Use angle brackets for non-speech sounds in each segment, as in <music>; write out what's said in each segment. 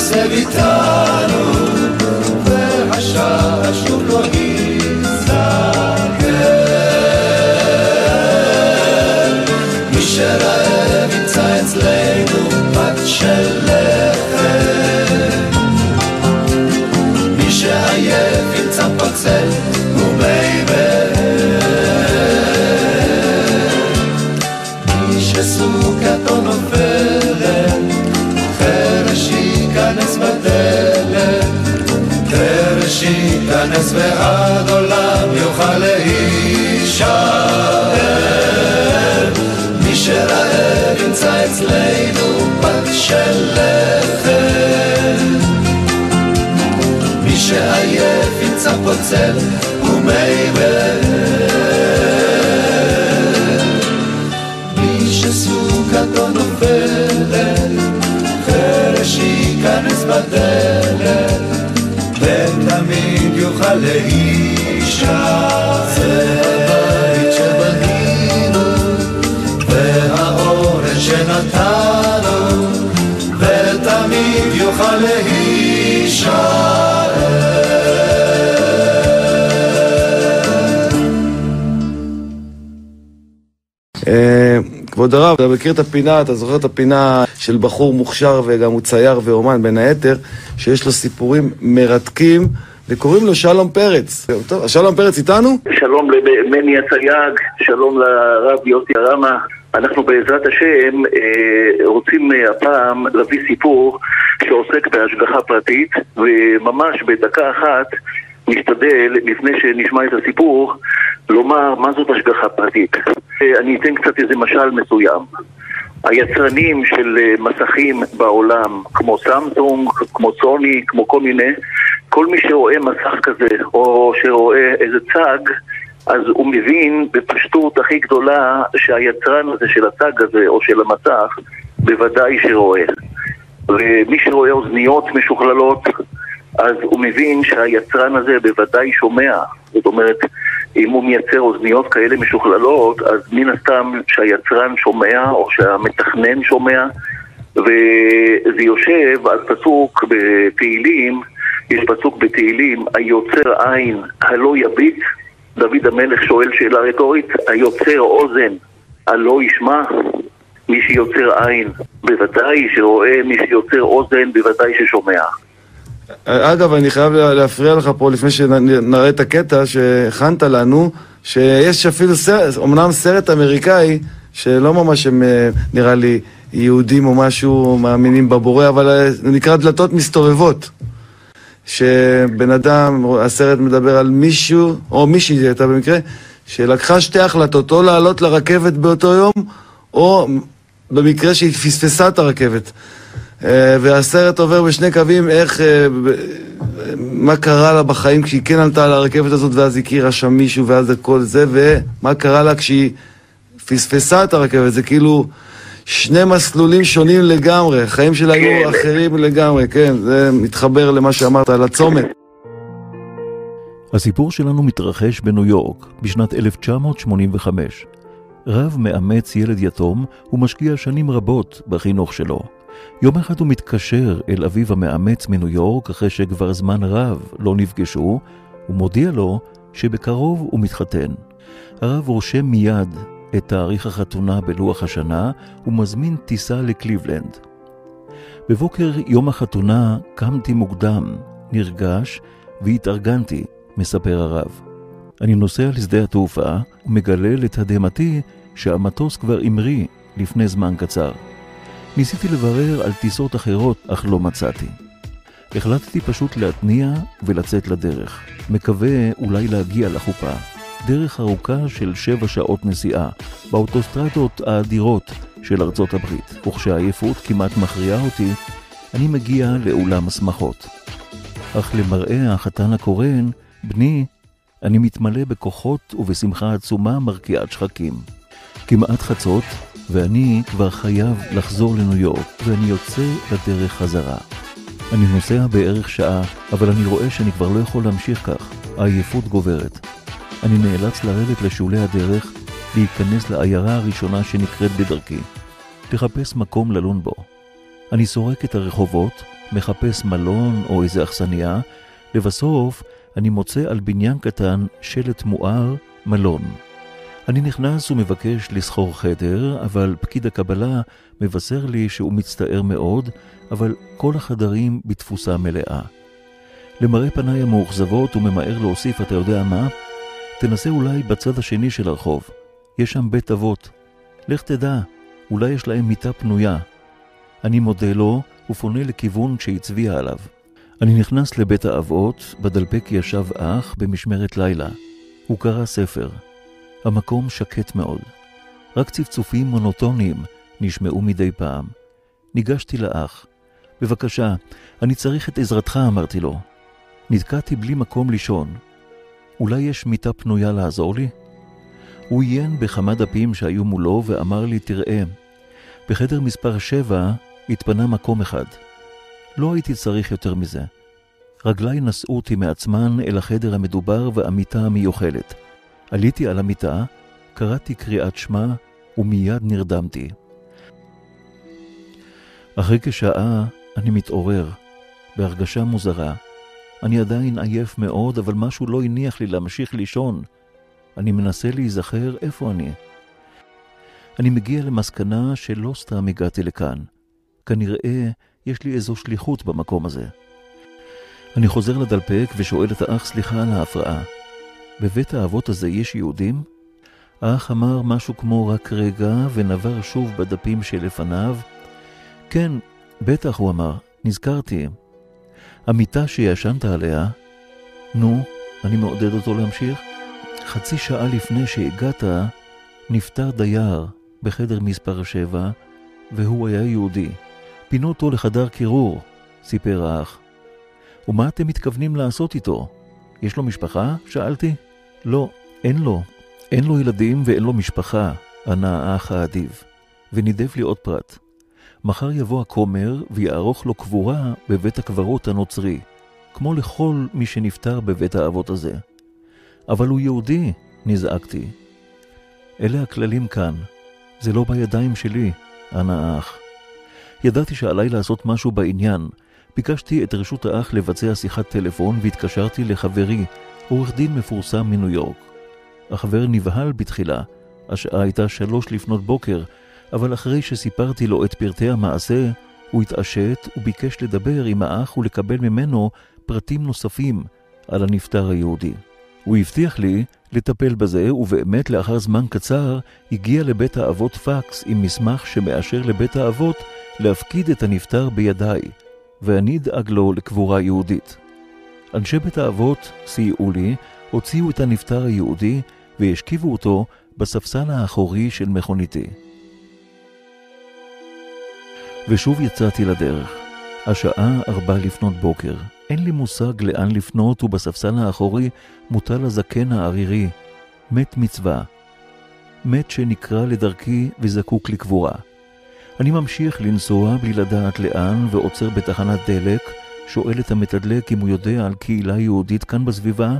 שבא יסב ועד עולם יוכל להישאר. מי שרעב ימצא אצלנו פת של לחם, מי שעייף ימצא פוצל ומי באר. מי שסוכתו נופלת, חרש ייכנס בדלת, יוכל להישאר. זה הבית שבנינו, והאורן שנתנו, ותמיד יוכל להישאר. אה, כבוד הרב, אתה מכיר את הפינה, אתה זוכר את הפינה של בחור מוכשר וגם הוא צייר ואומן בין היתר, שיש לו סיפורים מרתקים וקוראים לו שלום פרץ. טוב, שלום פרץ איתנו? שלום למני הצייג, שלום לרב יוסי הרמה. אנחנו בעזרת השם אה, רוצים אה, הפעם להביא סיפור שעוסק בהשגחה פרטית, וממש בדקה אחת נשתדל, לפני שנשמע את הסיפור, לומר מה זאת השגחה פרטית. אה, אני אתן קצת איזה משל מסוים. היצרנים של אה, מסכים בעולם, כמו סמסונג, כמו סוני, כמו כל מיני, כל מי שרואה מסך כזה, או שרואה איזה צג, אז הוא מבין בפשטות הכי גדולה שהיצרן הזה של הצג הזה, או של המסך, בוודאי שרואה. ומי שרואה אוזניות משוכללות, אז הוא מבין שהיצרן הזה בוודאי שומע. זאת אומרת, אם הוא מייצר אוזניות כאלה משוכללות, אז מן הסתם שהיצרן שומע, או שהמתכנן שומע, וזה יושב על פסוק בתהילים יש פסוק בתהילים, היוצר עין הלא יביט, דוד המלך שואל שאלה רטורית, היוצר אוזן הלא ישמע? מי שיוצר עין בוודאי שרואה, מי שיוצר אוזן בוודאי ששומע. אגב, אני חייב להפריע לך פה לפני שנראה את הקטע שהכנת לנו, שיש אפילו סרט, אמנם סרט אמריקאי, שלא ממש הם אה, נראה לי יהודים או משהו מאמינים בבורא, אבל אה, נקרא דלתות מסתובבות. שבן אדם, הסרט מדבר על מישהו, או מישהי זה הייתה במקרה, שלקחה שתי החלטות, או לעלות לרכבת באותו יום, או במקרה שהיא פספסה את הרכבת. אה, והסרט עובר בשני קווים, איך, אה, מה קרה לה בחיים כשהיא כן עלתה על הרכבת הזאת ואז הכירה שם מישהו ואז כל זה, ומה קרה לה כשהיא פספסה את הרכבת. זה כאילו שני מסלולים שונים לגמרי, החיים שלה כן. היו אחרים לגמרי, כן, זה מתחבר למה שאמרת על הצומת. הסיפור שלנו מתרחש בניו יורק בשנת 1985. רב מאמץ ילד יתום ומשקיע שנים רבות בחינוך שלו. יום אחד הוא מתקשר אל אביו המאמץ מניו יורק אחרי שכבר זמן רב לא נפגשו, ומודיע לו שבקרוב הוא מתחתן. הרב רושם מיד את תאריך החתונה בלוח השנה ומזמין טיסה לקליבלנד. בבוקר יום החתונה קמתי מוקדם, נרגש והתארגנתי, מספר הרב. אני נוסע לשדה התעופה ומגלה לתדהמתי שהמטוס כבר המריא לפני זמן קצר. ניסיתי לברר על טיסות אחרות, אך לא מצאתי. החלטתי פשוט להתניע ולצאת לדרך. מקווה אולי להגיע לחופה. דרך ארוכה של שבע שעות נסיעה, באוטוסטרדות האדירות של ארצות הברית, וכשהעייפות כמעט מכריעה אותי, אני מגיע לאולם השמחות. אך למראה החתן הקורן, בני, אני מתמלא בכוחות ובשמחה עצומה מרקיעת שחקים. כמעט חצות, ואני כבר חייב לחזור לניו יורק, ואני יוצא לדרך חזרה. אני נוסע בערך שעה, אבל אני רואה שאני כבר לא יכול להמשיך כך. העייפות גוברת. אני נאלץ לרדת לשולי הדרך, להיכנס לעיירה הראשונה שנקראת בדרכי. לחפש מקום ללון בו. אני סורק את הרחובות, מחפש מלון או איזה אכסניה, לבסוף אני מוצא על בניין קטן שלט מואר, מלון. אני נכנס ומבקש לסחור חדר, אבל פקיד הקבלה מבשר לי שהוא מצטער מאוד, אבל כל החדרים בתפוסה מלאה. למראה פניי המאוכזבות הוא ממהר להוסיף, אתה יודע מה? תנסה אולי בצד השני של הרחוב. יש שם בית אבות. לך תדע, אולי יש להם מיטה פנויה. אני מודה לו ופונה לכיוון שהצביע עליו. אני נכנס לבית האבות, בדלפק ישב אח במשמרת לילה. הוא קרא ספר. המקום שקט מאוד. רק צפצופים מונוטוניים נשמעו מדי פעם. ניגשתי לאח. בבקשה, אני צריך את עזרתך, אמרתי לו. נתקעתי בלי מקום לישון. אולי יש מיטה פנויה לעזור לי? הוא עיין בכמה דפים שהיו מולו ואמר לי, תראה, בחדר מספר 7 התפנה מקום אחד. לא הייתי צריך יותר מזה. רגליי נשאו אותי מעצמן אל החדר המדובר והמיטה המיוחלת. עליתי על המיטה, קראתי קריאת שמע, ומיד נרדמתי. אחרי כשעה אני מתעורר, בהרגשה מוזרה. אני עדיין עייף מאוד, אבל משהו לא הניח לי להמשיך לישון. אני מנסה להיזכר איפה אני. אני מגיע למסקנה שלא סתם הגעתי לכאן. כנראה יש לי איזו שליחות במקום הזה. אני חוזר לדלפק ושואל את האח סליחה על ההפרעה. בבית האבות הזה יש יהודים? האח אמר משהו כמו רק רגע ונבר שוב בדפים שלפניו. כן, בטח, הוא אמר, נזכרתי. המיטה שישנת עליה, נו, אני מעודד אותו להמשיך. חצי שעה לפני שהגעת, נפטר דייר בחדר מספר 7, והוא היה יהודי. פינו אותו לחדר קירור, סיפר האח. ומה אתם מתכוונים לעשות איתו? יש לו משפחה? שאלתי. לא, אין לו. אין לו ילדים ואין לו משפחה, ענה האח האדיב. ונידב לי עוד פרט. מחר יבוא הכומר ויערוך לו קבורה בבית הקברות הנוצרי, כמו לכל מי שנפטר בבית האבות הזה. אבל הוא יהודי, נזעקתי. אלה הכללים כאן, זה לא בידיים שלי, ענה האח. ידעתי שעליי לעשות משהו בעניין, ביקשתי את רשות האח לבצע שיחת טלפון והתקשרתי לחברי, עורך דין מפורסם מניו יורק. החבר נבהל בתחילה, השעה הייתה שלוש לפנות בוקר, אבל אחרי שסיפרתי לו את פרטי המעשה, הוא התעשת וביקש לדבר עם האח ולקבל ממנו פרטים נוספים על הנפטר היהודי. הוא הבטיח לי לטפל בזה, ובאמת לאחר זמן קצר הגיע לבית האבות פקס עם מסמך שמאשר לבית האבות להפקיד את הנפטר בידיי, ואני אדאג לו לקבורה יהודית. אנשי בית האבות סייעו לי, הוציאו את הנפטר היהודי והשכיבו אותו בספסל האחורי של מכוניתי. ושוב יצאתי לדרך. השעה ארבע לפנות בוקר. אין לי מושג לאן לפנות, ובספסל האחורי מוטל הזקן הערירי, מת מצווה. מת שנקרא לדרכי וזקוק לקבורה. אני ממשיך לנסוע בלי לדעת לאן, ועוצר בתחנת דלק, שואל את המתדלק אם הוא יודע על קהילה יהודית כאן בסביבה.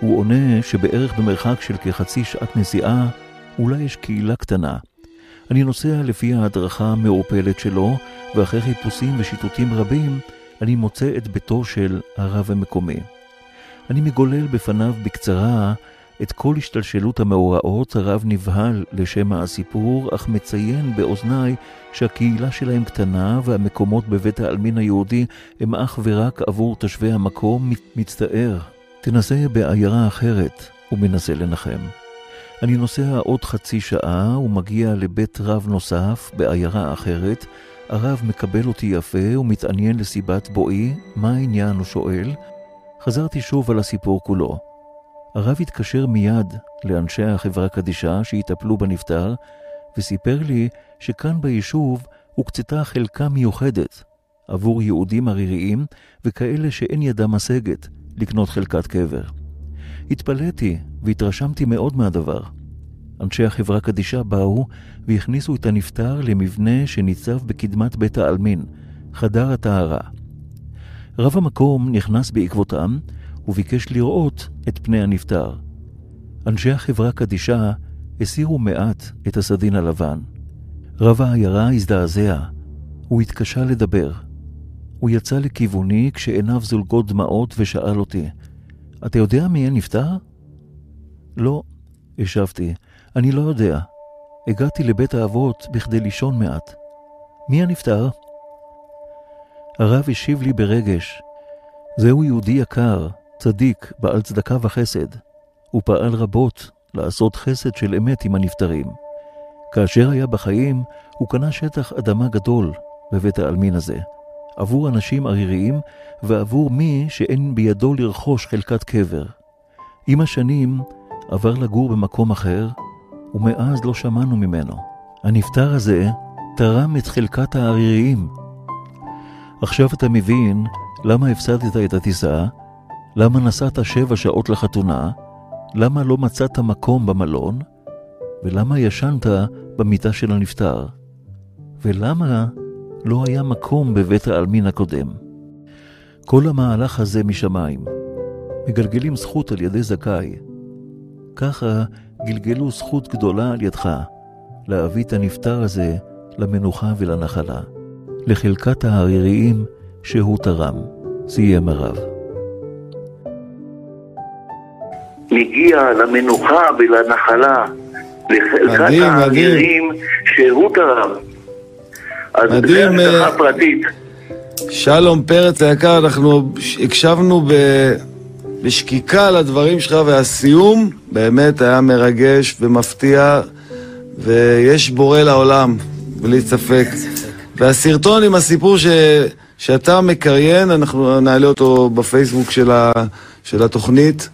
הוא עונה שבערך במרחק של כחצי שעת נסיעה, אולי יש קהילה קטנה. אני נוסע לפי ההדרכה המעורפלת שלו, ואחרי חיפושים ושיטוטים רבים, אני מוצא את ביתו של הרב המקומי. אני מגולל בפניו בקצרה את כל השתלשלות המאורעות, הרב נבהל לשם הסיפור, אך מציין באוזניי שהקהילה שלהם קטנה והמקומות בבית העלמין היהודי הם אך ורק עבור תושבי המקום, מצטער. תנסה בעיירה אחרת, ומנסה לנחם. אני נוסע עוד חצי שעה ומגיע לבית רב נוסף בעיירה אחרת. הרב מקבל אותי יפה ומתעניין לסיבת בואי, מה העניין הוא שואל. חזרתי שוב על הסיפור כולו. הרב התקשר מיד לאנשי החברה קדישה שיטפלו בנפטר, וסיפר לי שכאן ביישוב הוקצתה חלקה מיוחדת עבור יהודים עריריים וכאלה שאין ידם משגת לקנות חלקת קבר. התפלאתי והתרשמתי מאוד מהדבר. אנשי החברה קדישה באו והכניסו את הנפטר למבנה שניצב בקדמת בית העלמין, חדר הטהרה. רב המקום נכנס בעקבותם וביקש לראות את פני הנפטר. אנשי החברה קדישה הסירו מעט את הסדין הלבן. רב העיירה הזדעזע, הוא התקשה לדבר. הוא יצא לכיווני כשעיניו זולגות דמעות ושאל אותי, אתה יודע מי הנפטר? לא, השבתי, אני לא יודע. הגעתי לבית האבות בכדי לישון מעט. מי הנפטר? הרב השיב לי ברגש, זהו יהודי יקר, צדיק, בעל צדקה וחסד. הוא פעל רבות לעשות חסד של אמת עם הנפטרים. כאשר היה בחיים, הוא קנה שטח אדמה גדול בבית העלמין הזה, עבור אנשים עריריים ועבור מי שאין בידו לרכוש חלקת קבר. עם השנים עבר לגור במקום אחר, ומאז לא שמענו ממנו. הנפטר הזה תרם את חלקת העריריים. עכשיו אתה מבין למה הפסדת את הטיסה, למה נסעת שבע שעות לחתונה, למה לא מצאת מקום במלון, ולמה ישנת במיטה של הנפטר, ולמה לא היה מקום בבית העלמין הקודם. כל המהלך הזה משמיים. מגלגלים זכות על ידי זכאי. ככה גלגלו זכות גדולה על ידך, להביא את הנפטר הזה למנוחה ולנחלה, לחלקת העריריים שהוא תרם, סיים הרב. מגיע למנוחה ולנחלה, לחלקת העריריים שהוא תרם. אז השגחה אה, פרטית. שלום פרץ היקר, אנחנו הקשבנו ב... בשקיקה לדברים שלך, והסיום באמת היה מרגש ומפתיע, ויש בורא לעולם, בלי ספק. והסרטון עם הסיפור ש... שאתה מקריין, אנחנו נעלה אותו בפייסבוק של, ה... של התוכנית,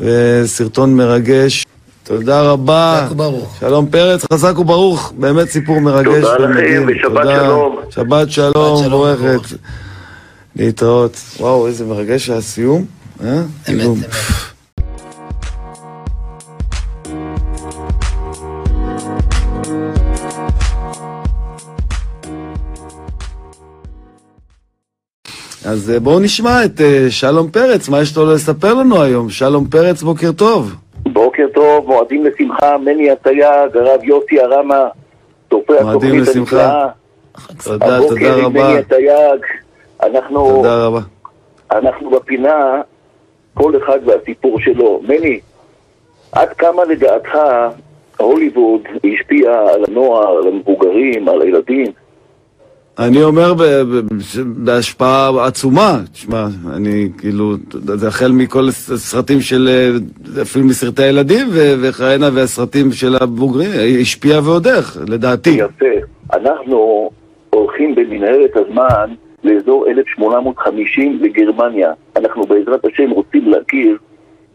וסרטון מרגש. תודה רבה. חזק וברוך. שלום פרץ, חזק וברוך, באמת סיפור מרגש תודה לכם. ושבת תודה. שלום. שבת שלום, שלום מבורכת. להתראות. וואו, איזה מרגש הסיום. אה? אמת, אמת. אז אה, בואו נשמע את אה, שלום פרץ, מה יש לו לספר לנו היום? שלום פרץ, בוקר טוב. בוקר טוב, מועדים לשמחה, מני התייג, הרב יוסי הרמה, מועדים התוכנית לשמחה. הנפלאה. תודה, הבוקר תודה עם רבה. מני התייג, אנחנו, תודה רבה. אנחנו בפינה, כל אחד והסיפור שלו. מני, עד כמה לדעתך הוליווד השפיע על הנוער, על המבוגרים, על הילדים? אני אומר בהשפעה עצומה, תשמע, אני כאילו, זה החל מכל הס- הסרטים של, אה, אפילו מסרטי הילדים וכהנה והסרטים של הבוגרים, השפיע ועוד איך, לדעתי. יפה. אנחנו הולכים במנהרת הזמן לאזור 1850 בגרמניה. אנחנו בעזרת השם רוצים להכיר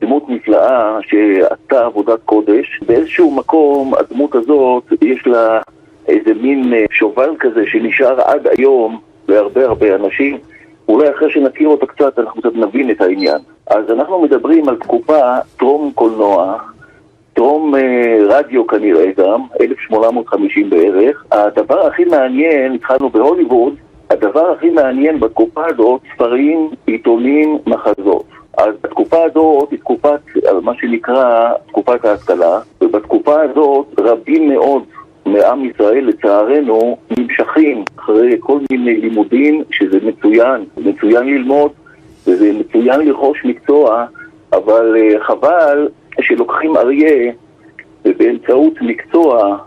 דמות נפלאה שעשתה עבודת קודש. באיזשהו מקום הדמות הזאת יש לה איזה מין אה, שובל כזה שנשאר עד היום להרבה הרבה אנשים. אולי אחרי שנכיר אותה קצת אנחנו קצת נבין את העניין. אז אנחנו מדברים על תקופה טרום קולנוע, טרום אה, רדיו כנראה גם, 1850 בערך. הדבר הכי מעניין, התחלנו בהוליווד, הדבר הכי מעניין בתקופה הזאת, ספרים, עיתונים, מחזות. אז התקופה הזאת היא תקופת, אה, מה שנקרא, תקופת ההשכלה, ובתקופה הזאת רבים מאוד מעם ישראל, לצערנו, נמשכים אחרי כל מיני לימודים, שזה מצוין, מצוין ללמוד, וזה מצוין לרכוש מקצוע, אבל אה, חבל שלוקחים אריה ובאמצעות מקצוע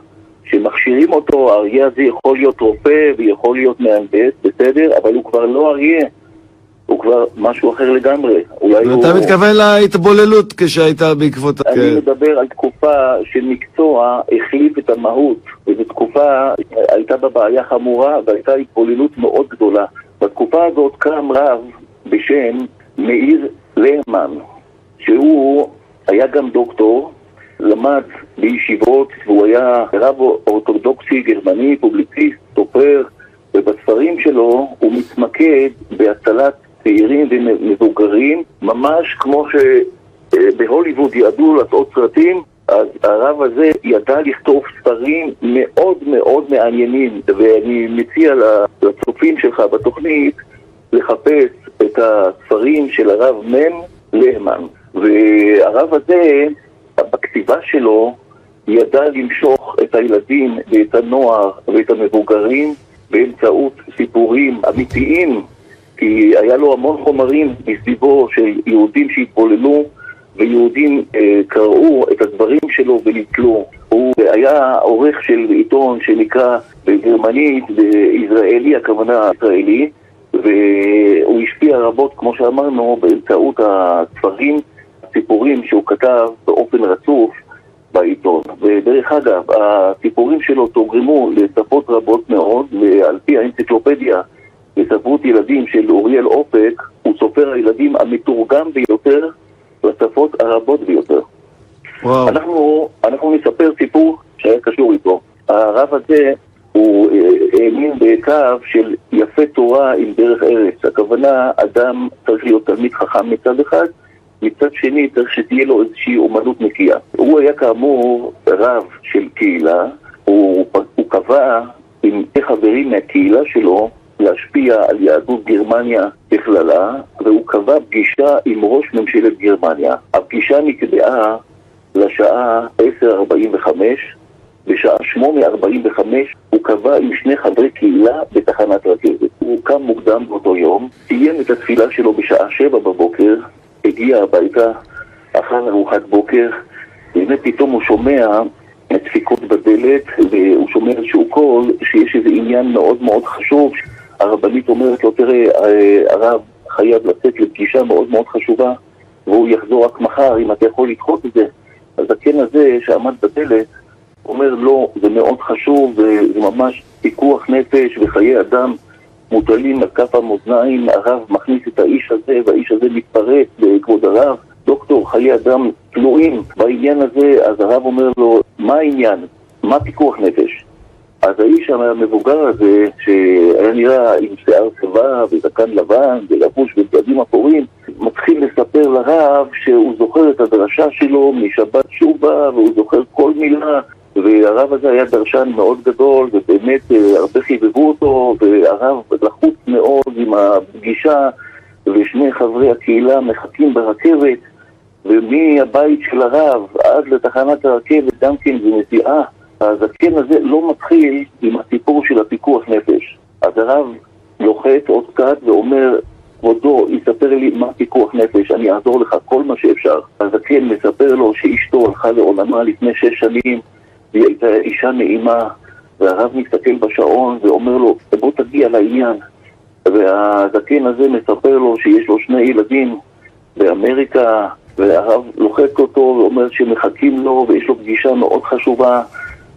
שמכשירים אותו, האריה הזה יכול להיות רופא ויכול להיות מהנדס, בסדר? אבל הוא כבר לא אריה, הוא כבר משהו אחר לגמרי. אולי הוא... ואתה מתכוון להתבוללות כשהייתה בעקבות... אני כן. מדבר על תקופה שמקצוע החליף את המהות, וזו תקופה, הייתה בה בעיה חמורה והייתה התבוללות מאוד גדולה. בתקופה הזאת קם רב בשם מאיר להמן, שהוא היה גם דוקטור, למד בישיבות, והוא היה רב אורתודוקסי גרמני, פובליציסט, סופר, ובספרים שלו הוא מתמקד בהצלת צעירים ומבוגרים, ממש כמו שבהוליווד ידעו לעשות סרטים, אז הרב הזה ידע לכתוב ספרים מאוד מאוד מעניינים, ואני מציע לצופים שלך בתוכנית לחפש את הספרים של הרב מ' להמן. והרב הזה, בכתיבה שלו, ידע למשוך את הילדים ואת הנוער ואת המבוגרים באמצעות סיפורים אמיתיים, כי היה לו המון חומרים מסביבו של יהודים שהתבוללו ויהודים אה, קראו את הדברים שלו ונתלו. הוא היה עורך של עיתון שנקרא בגרמנית, בישראלי, הכוונה ישראלי, והוא השפיע רבות, כמו שאמרנו, באמצעות הספרים, הסיפורים שהוא כתב באופן רצוף בעיתון. ודרך אגב, הסיפורים שלו תורגמו לשפות רבות מאוד, ועל פי האנציקלופדיה לספרות ילדים של אוריאל אופק, הוא סופר הילדים המתורגם ביותר לשפות הרבות ביותר. וואו. אנחנו, אנחנו נספר סיפור שהיה קשור איתו. הרב הזה הוא אה, האמין בקו של יפה תורה עם דרך ארץ. הכוונה, אדם צריך להיות תלמיד חכם מצד אחד, מצד שני צריך שתהיה לו איזושהי אומנות נקייה. הוא היה כאמור רב של קהילה, הוא, הוא קבע עם חברים מהקהילה שלו להשפיע על יהדות גרמניה בכללה, והוא קבע פגישה עם ראש ממשלת גרמניה. הפגישה נקבעה לשעה 10:45, בשעה 8:45 הוא קבע עם שני חברי קהילה בתחנת רכבת. הוא קם מוקדם באותו יום, סיים את התפילה שלו בשעה 7 בבוקר, הגיע הביתה, אכל ארוחת בוקר, והנה פתאום הוא שומע דפיקות בדלת, והוא שומע איזשהו קול שיש איזה עניין מאוד מאוד חשוב. הרבנית אומרת לו, תראה, אה, הרב חייב לצאת לפגישה מאוד מאוד חשובה, והוא יחזור רק מחר, אם אתה יכול לדחות את זה. הזקן הזה שעמד בדלת אומר, לא, זה מאוד חשוב, זה, זה ממש פיקוח נפש וחיי אדם מוטלים על כף המאזניים, הרב מכניס את האיש הזה, והאיש הזה מתפרץ לכבוד הרב. דוקטור, חיי אדם תלויים בעניין הזה, אז הרב אומר לו, מה העניין? מה פיקוח נפש? אז האיש המבוגר הזה, שהיה נראה עם שיער צבא וזקן לבן ולבוש בבגדים אפורים, מתחיל לספר לרב שהוא זוכר את הדרשה שלו משבת שובה והוא זוכר כל מילה והרב הזה היה דרשן מאוד גדול ובאמת אה, הרבה חיבבו אותו והרב לחוץ מאוד עם הפגישה ושני חברי הקהילה מחכים ברכבת ומהבית של הרב עד לתחנת הרכבת גם כן בנסיעה הזקן הזה לא מתחיל עם הסיפור של הפיקוח נפש. אז הרב לוחץ עוד קצת ואומר, כבודו, יספר לי מה פיקוח נפש, אני אעזור לך כל מה שאפשר. הזקן מספר לו שאשתו הלכה לעולמה לפני שש שנים, והיא הייתה אישה נעימה, והרב מסתכל בשעון ואומר לו, בוא תגיע לעניין. והזקן הזה מספר לו שיש לו שני ילדים באמריקה, והרב לוחץ אותו ואומר שמחכים לו ויש לו פגישה מאוד חשובה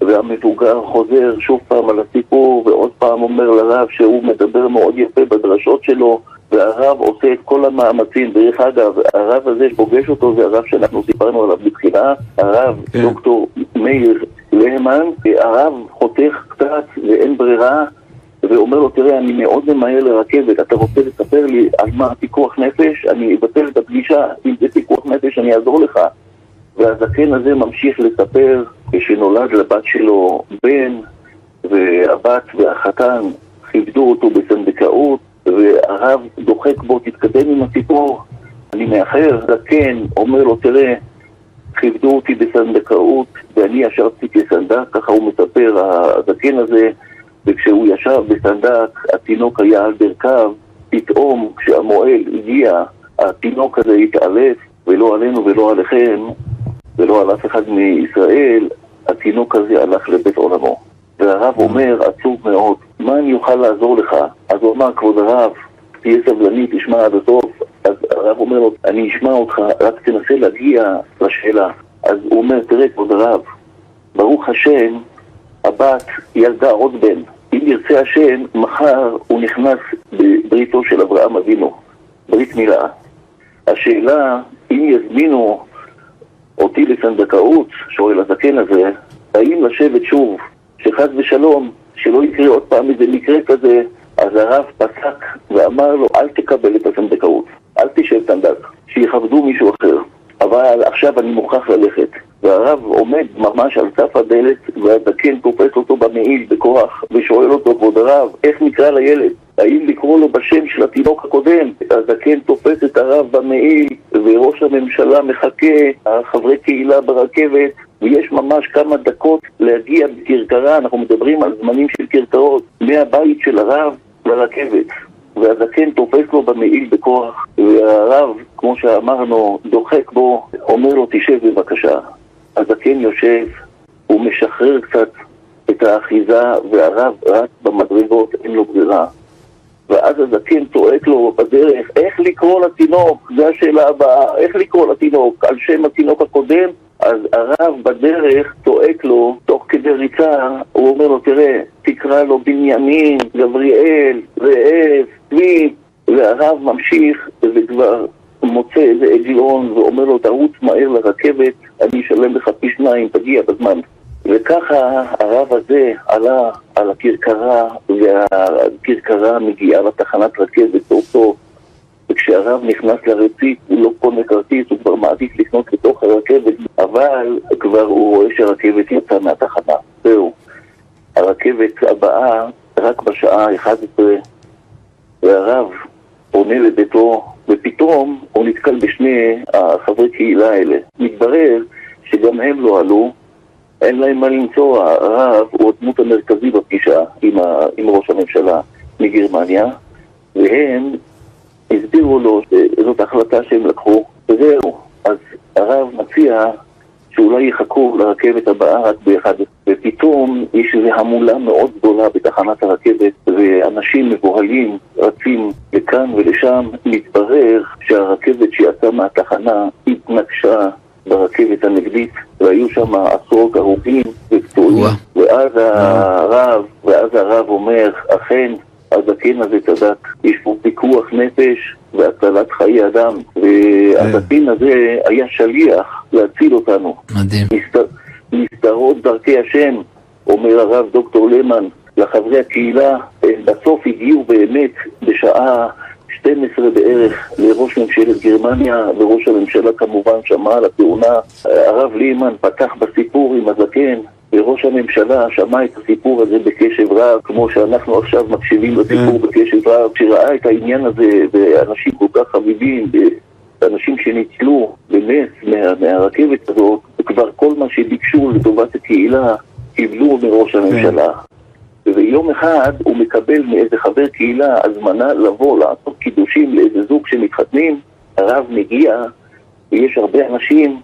והמבוגר חוזר שוב פעם על הסיפור ועוד פעם אומר לרב שהוא מדבר מאוד יפה בדרשות שלו והרב עושה את כל המאמצים. דרך אגב, הרב הזה שפוגש אותו זה הרב שאנחנו סיפרנו עליו בתחילה, הרב כן. דוקטור מאיר להמן, הרב חותך קצת ואין ברירה ואומר לו, תראה, אני מאוד ממהר לרכבת, אתה רוצה לספר לי על מה פיקוח נפש? אני אבטל את הפגישה, אם זה פיקוח נפש אני אעזור לך. והזקן הזה ממשיך לספר כשנולד לבת שלו בן, והבת והחתן כיבדו אותו בסנדקאות, והרב דוחק בו, תתקדם עם הסיפור, אני מאחר, זקן אומר לו, תראה, כיבדו אותי בסנדקאות, ואני ישבתי כסנדק, ככה הוא מספר, הזקן הזה, וכשהוא ישב בסנדק, התינוק היה על ברכיו, פתאום כשהמועל הגיע, התינוק הזה התעלף, ולא עלינו ולא עליכם, ולא על אף אחד מישראל, התינוק הזה הלך לבית עולמו. והרב אומר, עצוב מאוד, מה אני אוכל לעזור לך? אז הוא אמר, כבוד הרב, תהיה סבלני, תשמע עד הסוף. אז הרב אומר לו, אני אשמע אותך, רק תנסה להגיע לשאלה. אז הוא אומר, תראה, כבוד הרב, ברוך השם, הבת ילדה עוד בן. אם ירצה השם, מחר הוא נכנס בבריתו של אברהם אבינו, ברית מילה. השאלה, אם יזמינו אותי לסנדקאות, שואל הזקן הזה, האם לשבת שוב, שחס ושלום, שלא יקרה עוד פעם איזה מקרה כזה, אז הרב פסק ואמר לו, אל תקבל את הסנדקאות, אל תשב סנדק, שיכבדו מישהו אחר. אבל עכשיו אני מוכרח ללכת. והרב עומד ממש על סף הדלת, והזקן תופס אותו במעיל בכוח, ושואל אותו, כבוד הרב, איך נקרא לילד? האם לקרוא לו בשם של התינוק הקודם? הזקן תופס את הרב במעיל, וראש הממשלה מחכה, החברי קהילה ברכבת, ויש ממש כמה דקות להגיע בכרכרה, אנחנו מדברים על זמנים של כרכרות, מהבית של הרב לרכבת. והזקן תופס לו במעיל בכוח, והרב, כמו שאמרנו, דוחק בו, אומר לו, תשב בבקשה. הזקן יושב, הוא משחרר קצת את האחיזה, והרב רץ במדרגות, אין לו ברירה. ואז הזקן צועק לו בדרך, איך לקרוא לתינוק? זו השאלה הבאה, איך לקרוא לתינוק? על שם התינוק הקודם? אז הרב בדרך צועק לו, תוך כדי ריצה, הוא אומר לו, תראה, תקרא לו בנימין, גבריאל, זאב, צבי, והרב ממשיך, וכבר מוצא איזה עגלון ואומר לו, תרוץ מהר לרכבת, אני אשלם לך פי שניים, תגיע בזמן. וככה הרב הזה עלה על הכרכרה, והכרכרה מגיעה לתחנת רכבת סוף. וכשהרב נכנס לרציף הוא לא קונה כרטיס, הוא כבר מעדיף לקנות לתוך הרכבת, אבל כבר הוא רואה שהרכבת יצאה מהתחנה. זהו. הרכבת הבאה רק בשעה 11, והרב פונה לביתו, ופתאום הוא נתקל בשני החברי קהילה האלה. מתברר שגם הם לא עלו, אין להם מה למצוא, הרב הוא הדמות המרכזי בפגישה עם, ה, עם ראש הממשלה מגרמניה, והם הסבירו לו שזאת החלטה שהם לקחו, וזהו. אז הרב מציע שאולי יחכו לרכבת הבאה רק ב-11. ופתאום יש איזו המולה מאוד גדולה בתחנת הרכבת, ואנשים מבוהלים רצים לכאן ולשם. מתברר שהרכבת שיצאה מהתחנה התנגשה ברכבת הנגדית, והיו שם עשרות הרוגים ופצועים. ואז הרב, ואז הרב אומר, אכן, הזקן הזה צדק, יש פה פיקוח נפש והצלת חיי אדם, והזקן הזה היה שליח להציל אותנו. מדהים. נסתר- נסתרות דרכי השם, אומר הרב דוקטור למן, לחברי הקהילה, בסוף הגיעו באמת בשעה 12 בערך לראש ממשלת גרמניה, וראש הממשלה כמובן שמע על התאונה. הרב לימן פתח בסיפור עם הזקן, וראש הממשלה שמע את הסיפור הזה בקשב רב, כמו שאנחנו עכשיו מקשיבים לסיפור בקשב רב, שראה את העניין הזה, ואנשים כל כך חביבים, אנשים שניצלו בנס מה, מהרכבת הזאת, וכבר כל מה שביקשו לטובת הקהילה קיבלו מראש הממשלה. ויום אחד הוא מקבל מאיזה חבר קהילה הזמנה לבוא לעשות קידושים לאיזה זוג שמתחתנים, הרב מגיע ויש הרבה אנשים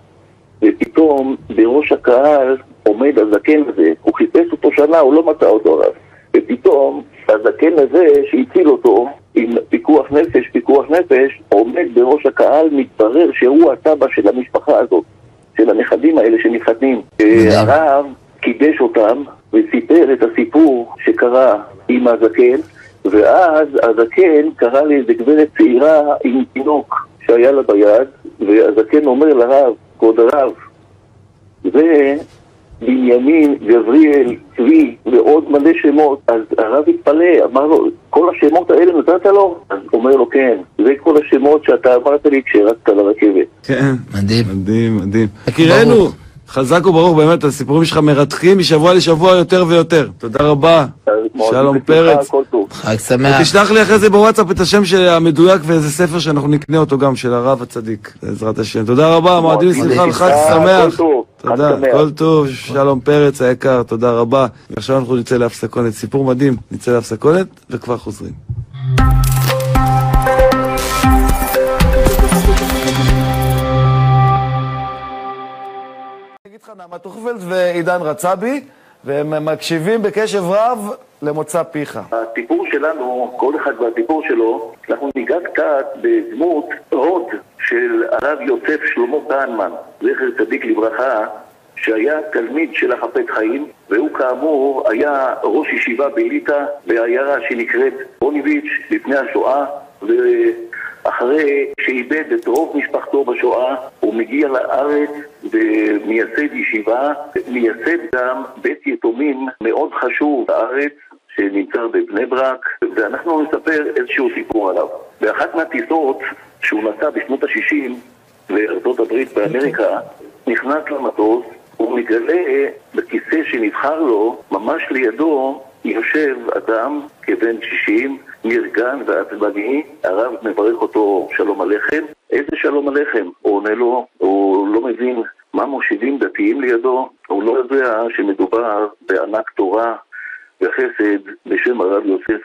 ופתאום בראש הקהל עומד הזקן הזה, הוא חיפש אותו שנה, הוא לא מצא אותו הרב ופתאום הזקן הזה שהציל אותו עם פיקוח נפש, פיקוח נפש, עומד בראש הקהל, מתברר שהוא הסבא של המשפחה הזאת, של הנכדים האלה שמתחתנים. הרב קידש אותם וסיפר את הסיפור שקרה עם הזקן, ואז הזקן קרא לאיזה גברת צעירה עם תינוק שהיה לה ביד, והזקן אומר לרב, כבוד הרב, זה בנימין, גבריאל, צבי ועוד מלא שמות. אז הרב התפלא, אמר לו, כל השמות האלה נתת לו? אז אומר לו, כן, זה כל השמות שאתה אמרת לי כשרצת לרכבת. כן. מדהים. מדהים, מדהים. יקירנו, חזק וברוך, באמת, הסיפורים שלך מרתחים משבוע לשבוע יותר ויותר. תודה רבה. שלום פרץ. חג שמח. תשלח לי אחרי זה בוואטסאפ את השם של- המדויק ואיזה ספר שאנחנו נקנה אותו גם, של הרב הצדיק, בעזרת השם. תודה רבה, מועדים לשמחה וחג כל שמח. תודה, שמח. כל טוב, שלום פרץ היקר, תודה רבה. ועכשיו אנחנו נצא להפסקונת, סיפור מדהים, נצא להפסקונת וכבר חוזרים. לך, נעמה טוכפלד ועידן רצבי, והם מקשיבים בקשב רב למוצא פיך. הסיפור שלנו, כל אחד והסיפור שלו, אנחנו ניגע קצת בדמות הוד של הרב יוסף שלמה כהנמן, זכר צדיק לברכה, שהיה תלמיד של החפץ חיים, והוא כאמור היה ראש ישיבה בליטא בעיירה שנקראת פוניביץ' לפני השואה, ואחרי שאיבד את רוב משפחתו בשואה, הוא מגיע לארץ ומייסד ישיבה, מייסד גם בית יתומים מאוד חשוב בארץ, שנמצא בבני ברק, ואנחנו נספר איזשהו סיפור עליו. באחת מהטיסות שהוא נסע בשנות ה-60 לארצות הברית באמריקה, נכנס למטוס, הוא מגלה בכיסא שנבחר לו, ממש לידו יושב אדם כבן 60, נרגן ועצבני, הרב מברך אותו שלום עליכם. איזה שלום עליכם? הוא עונה לו, הוא לא מבין מה מושיבים דתיים לידו, הוא לא יודע שמדובר בענק תורה וחסד בשם הרב יוסף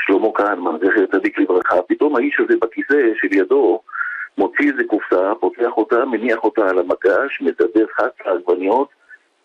שלמה כהנמן, זכר צדיק לברכה. פתאום האיש הזה בכיסא שלידו מוציא איזה קופסה, פותח אותה, מניח אותה על המגש, מדבר חץ העגבניות,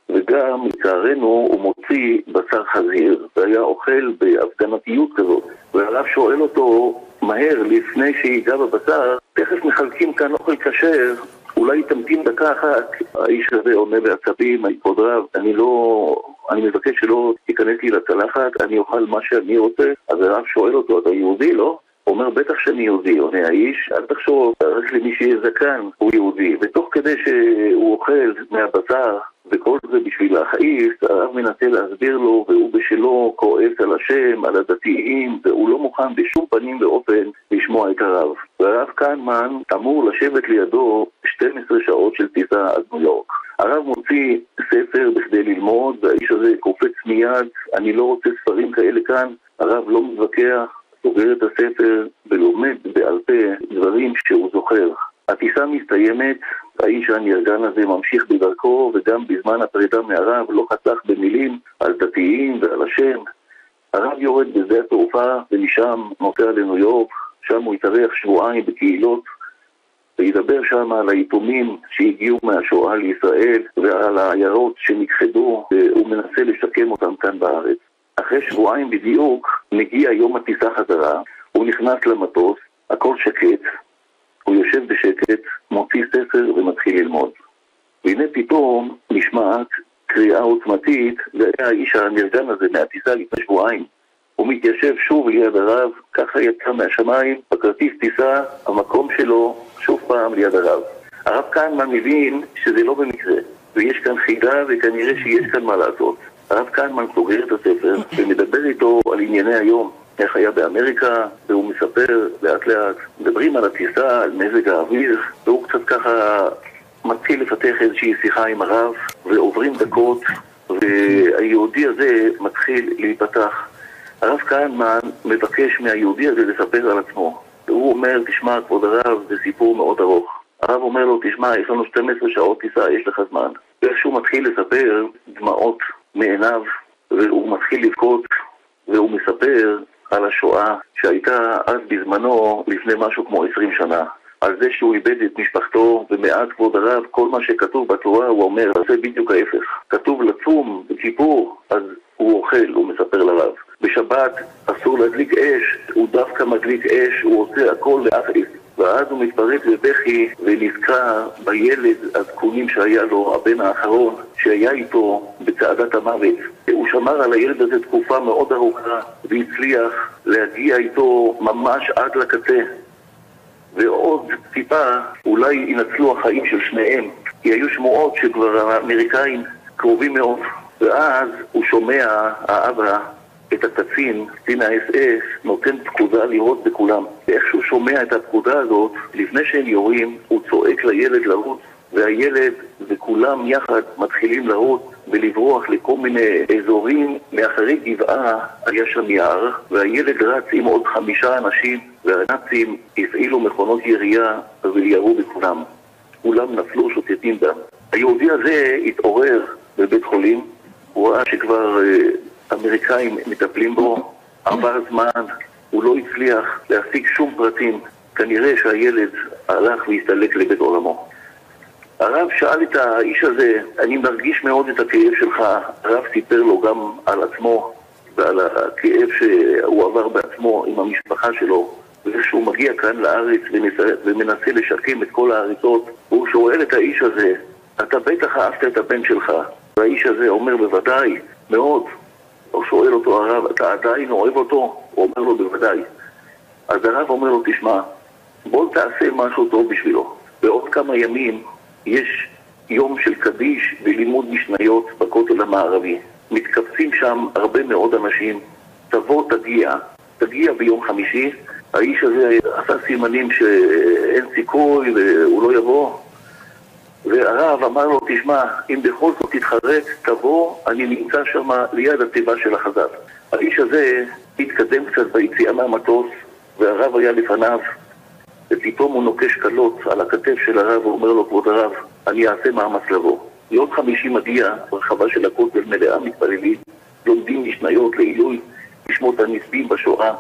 וגם, לצערנו, הוא מוציא בשר חזיר, והיה אוכל בהפגנתיות כזאת. והרב שואל אותו מהר, לפני שיגע בבשר, תכף מחלקים כאן אוכל כשר, אולי תמתין דקה אחת. האיש הזה עונה בעצבים, כבוד רב, אני לא... אני מבקש שלא תיכנס לי לצלחת, אני אוכל מה שאני רוצה. אז הרב שואל אותו, אתה יהודי, לא? הוא אומר, בטח שאני יהודי, עונה האיש, אל תחשוב, רק למי שיהיה זקן הוא יהודי. ותוך כדי שהוא אוכל מהבשר, וכל זה בשביל להכעיס, הרב מנסה להסביר לו, והוא בשלו כועס על השם, על הדתיים, והוא לא מוכן בשום פנים ואופן לשמוע את הרב. והרב כהנמן אמור לשבת לידו 12 שעות של טיסה עד ניו יורק. הרב מוציא ספר בכדי ללמוד, והאיש הזה קופץ מיד, אני לא רוצה ספרים כאלה כאן, הרב לא מתווכח, סוגר את הספר ולומד בעל פה דברים שהוא זוכר. הטיסה מסתיימת, האיש הנרגן הזה ממשיך בדרכו, וגם בזמן הפרידה מהרב לא חסך במילים על דתיים ועל השם. הרב יורד בשדה התעופה, ומשם נוסע לניו יורק, שם הוא התארח שבועיים בקהילות, וידבר שם על היתומים שהגיעו מהשואה לישראל, ועל העיירות שנכחדו, והוא מנסה לשקם אותם כאן בארץ. אחרי שבועיים בדיוק, מגיע יום הטיסה חזרה, הוא נכנס למטוס, הכל שקט, הוא יושב בשקט, מוציא ספר ומתחיל ללמוד. והנה פתאום נשמעת קריאה עוצמתית, והיה האיש הנרגן הזה מהטיסה לפני שבועיים. הוא מתיישב שוב ליד הרב, ככה יצא מהשמיים, בכרטיס טיסה, המקום שלו שוב פעם ליד הרב. הרב כהנמן מבין שזה לא במקרה, ויש כאן חידה וכנראה שיש כאן מה לעשות. הרב כהנמן סוגר את הספר ומדבר איתו על ענייני היום, איך היה באמריקה, והוא מספר לאט לאט, מדברים על הטיסה, על מזג האוויר, והוא קצת ככה מתחיל לפתח איזושהי שיחה עם הרב, ועוברים דקות, והיהודי הזה מתחיל להיפתח. הרב כהנמן מבקש מהיהודי הזה לספר על עצמו. והוא אומר, תשמע, כבוד הרב, זה סיפור מאוד ארוך. הרב אומר לו, תשמע, יש לנו 12 שעות טיסה, יש לך זמן. ואיך שהוא מתחיל לספר, דמעות מעיניו, והוא מתחיל לבכות, והוא מספר על השואה שהייתה אז בזמנו, לפני משהו כמו עשרים שנה. על זה שהוא איבד את משפחתו, ומאז כבוד הרב, כל מה שכתוב בתורה, הוא אומר, זה בדיוק ההפך. כתוב לצום בכיפור, אז הוא אוכל, הוא מספר לרב. בשבת אסור להדליק אש, הוא דווקא מדליק אש, הוא עושה הכל להכעיס. ואז הוא מתפרץ בבכי ונזכר בילד הזקונים שהיה לו, הבן האחרון, שהיה איתו בצעדת המוות. הוא שמר על הילד הזה תקופה מאוד ארוכה והצליח להגיע איתו ממש עד לקצה. ועוד טיפה אולי ינצלו החיים של שניהם, כי היו שמועות שכבר האמריקאים קרובים מאוד. ואז הוא שומע, האבא, את הקצין, קצין האס-אס, נותן פקודה לירות בכולם. ואיך שהוא שומע את הפקודה הזאת, לפני שהם יורים, הוא צועק לילד לרוץ, והילד וכולם יחד מתחילים לרוץ ולברוח לכל מיני אזורים. מאחורי גבעה היה שם יער, והילד רץ עם עוד חמישה אנשים, והנאצים הפעילו מכונות ירייה וירו בכולם. כולם נפלו שוטטים דם. היהודי הזה התעורר בבית חולים, הוא ראה שכבר אה, אמריקאים מטפלים בו, עבר זמן, הוא לא הצליח להשיג שום פרטים. כנראה שהילד הלך והסתלק לבית עולמו. הרב שאל את האיש הזה, אני מרגיש מאוד את הכאב שלך. הרב סיפר לו גם על עצמו ועל הכאב שהוא עבר בעצמו עם המשפחה שלו. וכשהוא מגיע כאן לארץ ומנסה לשקם את כל ההריסות, הוא שואל את האיש הזה, אתה בטח אהבת את הבן שלך. והאיש הזה אומר, בוודאי, מאוד. הוא שואל אותו הרב, אתה עדיין אוהב אותו? הוא אומר לו, בוודאי. אז הרב אומר לו, תשמע, בוא תעשה משהו טוב בשבילו. בעוד כמה ימים יש יום של קדיש ולימוד משניות בכותל המערבי. מתקבצים שם הרבה מאוד אנשים. תבוא, תגיע. תגיע ביום חמישי. האיש הזה עשה סימנים שאין סיכוי והוא לא יבוא. והרב אמר לו, תשמע, אם בכל זאת תתחרט, תבוא, אני נמצא שם ליד התיבה של החז"ל. האיש הזה התקדם קצת ביציאה מהמטוס, והרב היה לפניו, ופתאום הוא נוקש קלות על הכתף של הרב ואומר לו, כבוד הרב, אני אעשה מאמץ לבוא. יום חמישי מגיע, רחבה של הכותל מלאה מתפללים, לומדים משניות לעילוי, לשמות הנספים בשואה.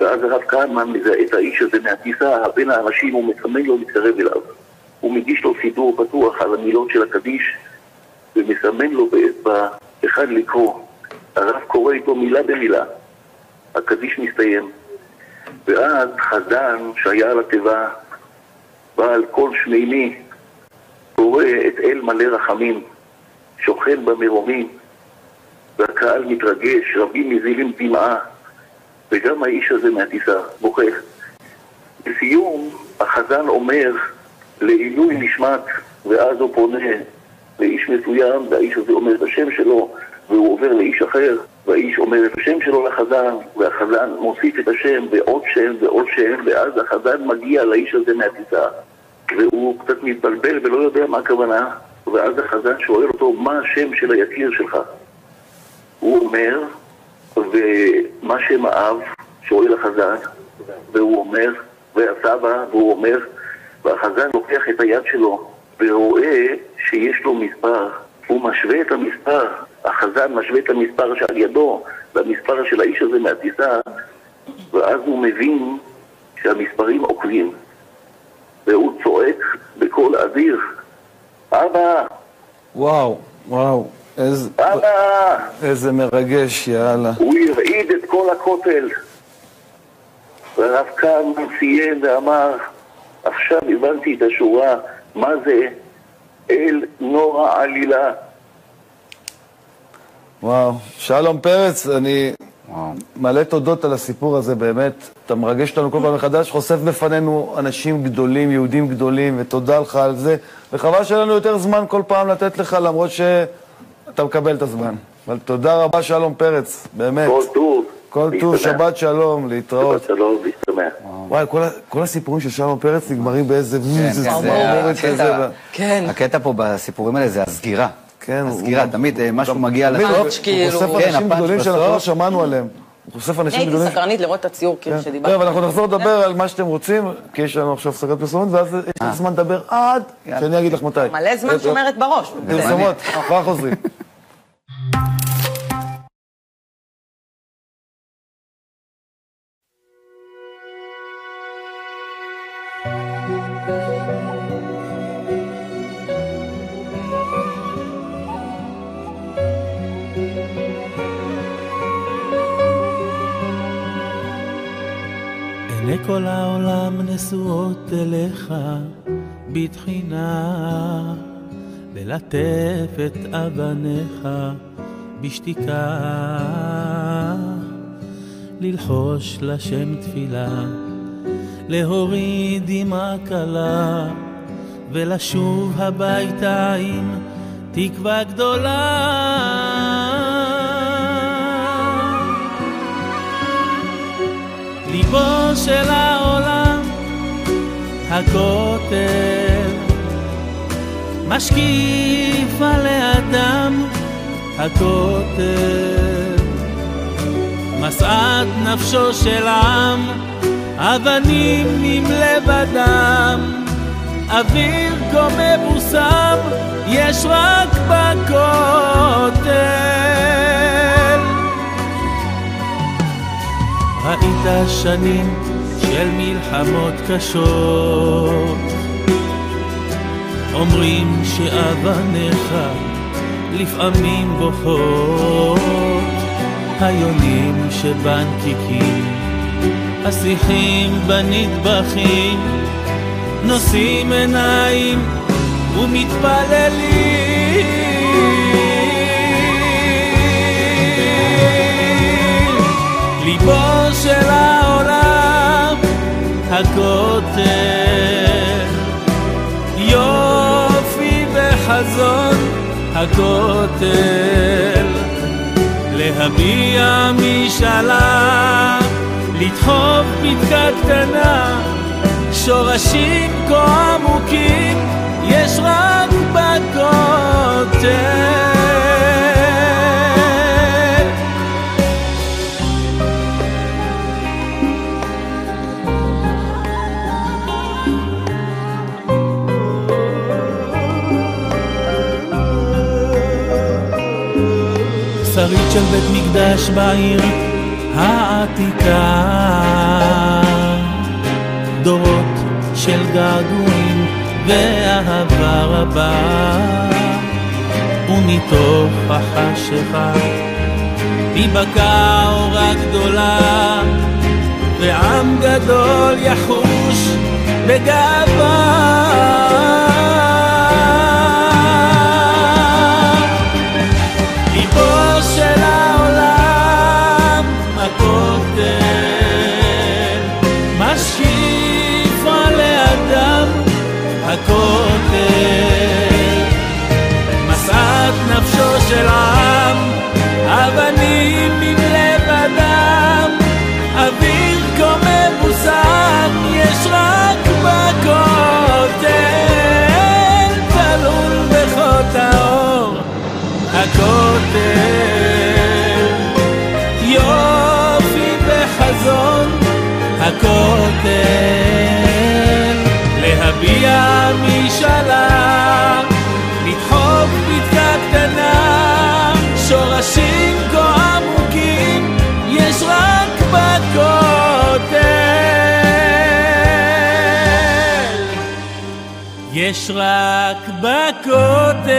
ואז הרב כהנמן מזהה את האיש הזה מהטיסה, בין האנשים, הוא מסמן לו להתקרב אליו. הוא מגיש לו סידור פתוח על המילות של הקדיש ומסמן לו באצבע אחד לקרוא. הרב קורא איתו מילה במילה. הקדיש מסתיים. ואז חזן שהיה על התיבה, בעל קול שמימי, קורא את אל מלא רחמים, שוכן במרומים, והקהל מתרגש, רבים מזילים דמעה, וגם האיש הזה מהטיסה בוכה. בסיום, החזן אומר לעילוי נשמת, ואז הוא פונה לאיש מסוים, והאיש הזה אומר את השם שלו, והוא עובר לאיש אחר, והאיש אומר את השם שלו לחזן, והחזן מוסיף את השם ועוד שם ועוד שם, ואז החזן מגיע לאיש הזה מהטיסה, והוא קצת מתבלבל ולא יודע מה הכוונה, ואז החזן שואל אותו, מה השם של היקיר שלך? הוא אומר, ומה שם האב? שואל החזן, והוא אומר, והסבא, והוא אומר, והחזן לוקח את היד שלו ורואה שיש לו מספר. הוא משווה את המספר, החזן משווה את המספר שעל ידו למספר של האיש הזה מהטיסה, ואז הוא מבין שהמספרים עוקבים. והוא צועק בקול אדיר, אבא! וואו, וואו, איזה, אבא! איזה מרגש, יאללה. הוא הרעיד את כל הכותל. והרב כהנמן סיים ואמר, עכשיו הבנתי את השורה, מה זה אל נורא עלילה. וואו. שלום פרץ, אני מלא תודות על הסיפור הזה, באמת. אתה מרגש אותנו כל פעם מחדש, חושף בפנינו אנשים גדולים, יהודים גדולים, ותודה לך על זה. וחבל שאין לנו יותר זמן כל פעם לתת לך, למרות שאתה מקבל את הזמן. אבל תודה רבה, שלום פרץ, באמת. כל טוב. כל טוב. שבת שלום, להתראות. שבת שלום, להשתמע. וואי, כל, הסיפורים של שלום פרץ נגמרים באיזה כן, כן, הקטע- כן. הקטע פה בסיפורים האלה זה הסגירה. כן, הוא- הסגירה, תמיד אה, משהו מגיע לסוף. הוא- כאילו- חושף כן, אנשים הפאנץ' גדולים שאנחנו. לא שמענו עליהם. הוא חושף אנשים הייתי גדולים. סקרנית לראות את הציור כאילו כן. שדיברתי. טוב, אנחנו נחזור לדבר על מה שאתם רוצים, כי יש לנו עכשיו הפסקת פרסומות, ואז יש לך זמן לדבר עד. שאני אגיד לך מתי. מלא זמן שומרת בראש. פרסומות, כבר חוזרים. <laughs> כל העולם נשואות אליך בתחינה, ללטף את אבניך בשתיקה, ללחוש לשם תפילה, להוריד דמעה קלה, ולשוב הביתה עם תקווה גדולה. ליבו של העולם, הכותל, משקיף על האדם, הכותל, משאת נפשו של עם, אבנים עם לבדם, אוויר כה מבוסם, יש רק בכותל. ראית שנים של מלחמות קשות, אומרים שאבניך לפעמים בוכות, היונים שבנקיקים, השיחים בנטבחים, נושאים עיניים ומתפללים. ליבו הכותל, יופי וחזון, הכותל, להביע משאלה, לדחוף פתקה קטנה, שורשים כה עמוקים, יש רק בכותל. של בית מקדש בעיר העתיקה. דורות של געגועים ואהבה רבה ומתוך החשיכה תיבקע אורה גדולה ועם גדול יחוש בגאווה הכותל, להביע משאלה, לדחוף פתקה קטנה, שורשים כה עמוקים, יש רק בכותל. יש רק בכותל.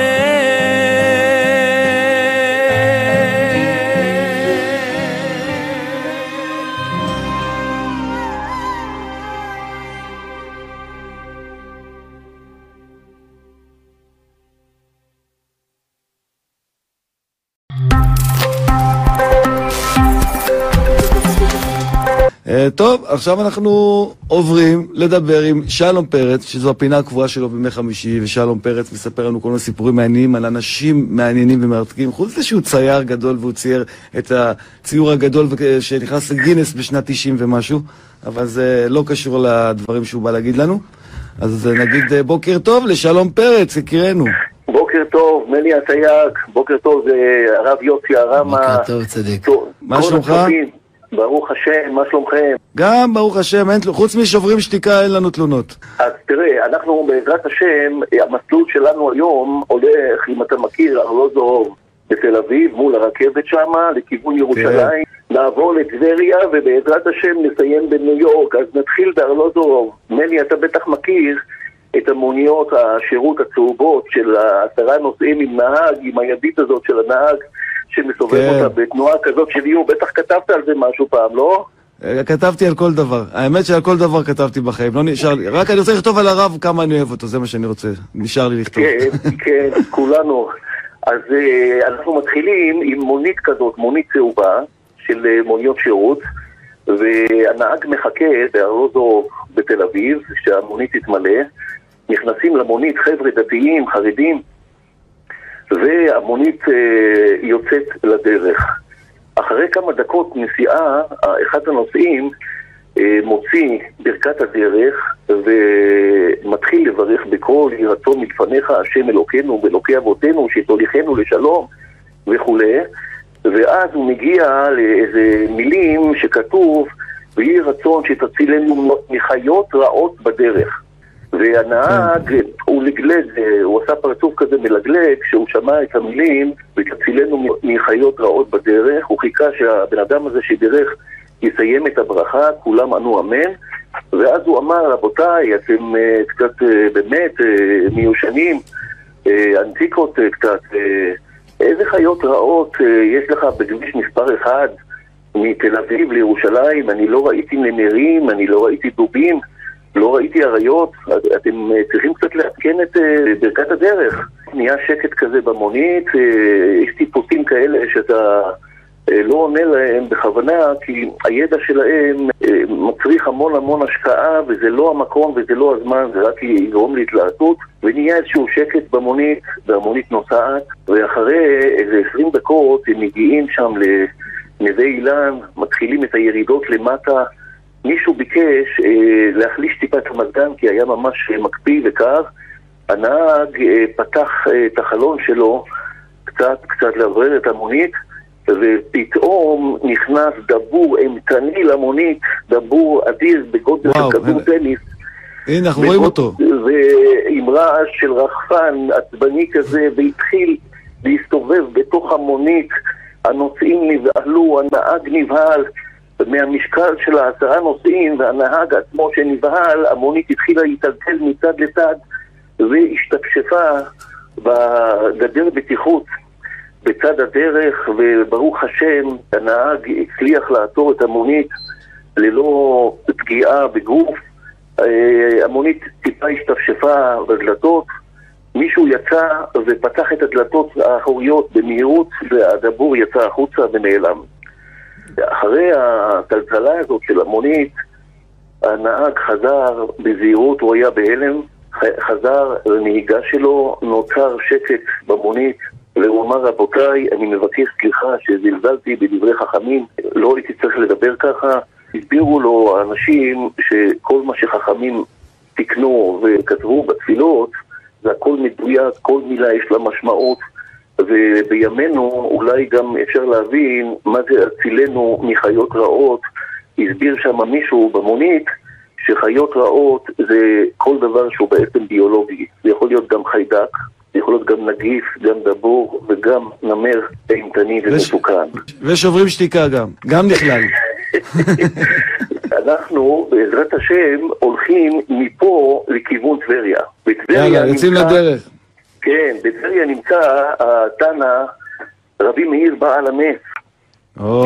טוב, עכשיו אנחנו עוברים לדבר עם שלום פרץ, שזו הפינה הקבועה שלו בימי חמישי, ושלום פרץ מספר לנו כל מיני סיפורים מעניינים על אנשים מעניינים ומרתקים. חוץ מזה שהוא צייר גדול והוא צייר את הציור הגדול שנכנס לגינס בשנת 90 ומשהו, אבל זה לא קשור לדברים שהוא בא להגיד לנו. אז אה, נגיד אה, בוקר טוב לשלום פרץ, יקירנו. בוקר טוב, מני אסייג, בוקר טוב, אה, הרב יוסי הרמה. בוקר טוב, צדיק. טוב, מה שלומך? ברוך השם, מה שלומכם? גם, ברוך השם, אין, חוץ משוברים שתיקה אין לנו תלונות. אז תראה, אנחנו בעזרת השם, המסלול שלנו היום הולך, אם אתה מכיר, ארלוזורוב, בתל אביב, מול הרכבת שמה, לכיוון ירושלים, נעבור לטבריה, ובעזרת השם נסיים בניו יורק. אז נתחיל בארלוזורוב. מני, אתה בטח מכיר את המוניות השירות הצהובות של העשרה נוסעים עם נהג, עם הידית הזאת של הנהג, שמסובב כן. אותה בתנועה כזאת של איום. בטח כתבת על זה משהו פעם, לא? אה, כתבתי על כל דבר. האמת שעל כל דבר כתבתי בחיים, לא נשאר לי. רק אני רוצה לכתוב על הרב כמה אני אוהב אותו, זה מה שאני רוצה. נשאר לי לכתוב. כן, כן, <laughs> כולנו. אז אה, אנחנו מתחילים עם מונית כזאת, מונית צהובה של אה, מוניות שירות, והנהג מחכה בארלוזו בתל אביב, שהמונית תתמלא. נכנסים למונית חבר'ה דתיים, חרדים, והמונית אה, יוצאת לדרך. אחרי כמה דקות נסיעה, אחד הנוסעים אה, מוציא ברכת הדרך ומתחיל לברך בקול יהי רצון מלפניך השם אלוקינו ואלוקי אבותינו שתוליכנו לשלום וכולי ואז הוא מגיע לאיזה מילים שכתוב ויהי רצון שתצילנו מחיות רעות בדרך והנהג, הוא לגלג, אה, הוא עשה פרצוף כזה מלגלג כשהוא שמע את המילים ותצילנו מחיות רעות בדרך הוא חיכה שהבן אדם הזה שבירך יסיים את הברכה, כולם ענו אמן ואז הוא אמר, רבותיי, אתם uh, קצת uh, באמת uh, מיושנים, uh, אנטיקות uh, קצת, uh, איזה חיות רעות uh, יש לך בכביש מספר אחד מתל אביב לירושלים? אני לא ראיתי נמרים, אני לא ראיתי דובים, לא ראיתי אריות, אתם uh, צריכים קצת לעדכן את uh, ברכת הדרך. נהיה שקט כזה במונית, uh, יש טיפוסים כאלה שאתה... אה, לא עונה להם בכוונה, כי הידע שלהם אה, מצריך המון המון השקעה, וזה לא המקום וזה לא הזמן, זה רק יגרום להתלהטות, ונהיה איזשהו שקט במונית, והמונית נוסעת, ואחרי איזה 20 דקות הם מגיעים שם לנווה אילן, מתחילים את הירידות למטה. מישהו ביקש אה, להחליש טיפה את המזגן כי היה ממש מקפיא וקר. הנהג אה, פתח אה, את החלון שלו קצת, קצת לעורר את המונית, ופתאום נכנס דבור אימתני למונית, דבור אדיר בגודל וואו, של כדור אה, טניס. הנה, אנחנו רואים אותו. ועם רעש של רחפן עצבני כזה, והתחיל להסתובב בתוך המונית, הנוסעים נבהלו, הנהג נבהל. מהמשקל של העשרה נוסעים והנהג עצמו שנבהל, המונית התחילה להתעלקל מצד לצד והשתפשפה בגדר בטיחות בצד הדרך, וברוך השם, הנהג הצליח לעצור את המונית ללא פגיעה בגוף. אה, המונית טיפה השתפשפה בדלתות, מישהו יצא ופתח את הדלתות האחוריות במהירות, והדבור יצא החוצה ונעלם. אחרי הטלטלה הזאת של המונית, הנהג חזר בזהירות, הוא היה בהלם, חזר לנהיגה שלו, נוצר שקט במונית, והוא אמר, רבותיי, אני מבקש סליחה שזלזלתי בדברי חכמים, לא הייתי צריך לדבר ככה. הסבירו לו האנשים שכל מה שחכמים תיקנו וכתבו בתפילות, זה הכל מדויק, כל מילה יש לה משמעות, ובימינו אולי גם אפשר להבין מה זה הצילנו מחיות רעות. הסביר שם מישהו במונית שחיות רעות זה כל דבר שהוא בעצם ביולוגי. זה יכול להיות גם חיידק, זה יכול להיות גם נגיף, גם דבור וגם נמר אימתני ומסוכן. ושוברים שתיקה גם, גם נכלל. אנחנו, בעזרת השם, הולכים מפה לכיוון טבריה. יאללה, יוצאים לדרך. כן, בטבריה נמצא התנא רבי מאיר בעל. או,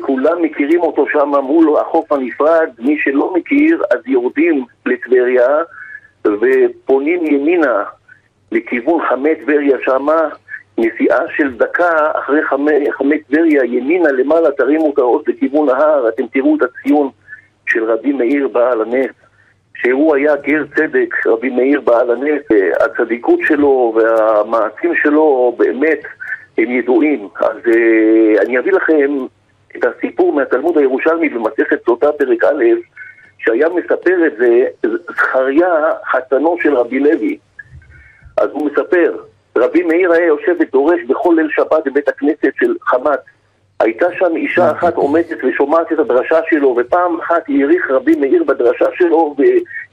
כולם מכירים אותו שם מול החוף הנפרד, מי שלא מכיר אז יורדים לטבריה ופונים ימינה לכיוון חמי טבריה שמה, נסיעה של דקה אחרי חמי, חמי טבריה ימינה למעלה תרימו את הראש לכיוון ההר, אתם תראו את הציון של רבי מאיר בעל הנס. שהוא היה גר צדק, רבי מאיר בעל הנס, הצדיקות שלו והמעשים שלו באמת הם ידועים. אז uh, אני אביא לכם את הסיפור מהתלמוד הירושלמי במסכת סוטה פרק א', שהיה מספר את זה זכריה חתנו של רבי לוי. אז הוא מספר, רבי מאיר היה יושב ודורש בכל ליל שבת בבית הכנסת של חמת. הייתה שם אישה אחת עומדת ושומעת את הדרשה שלו, ופעם אחת העריך רבי מאיר בדרשה שלו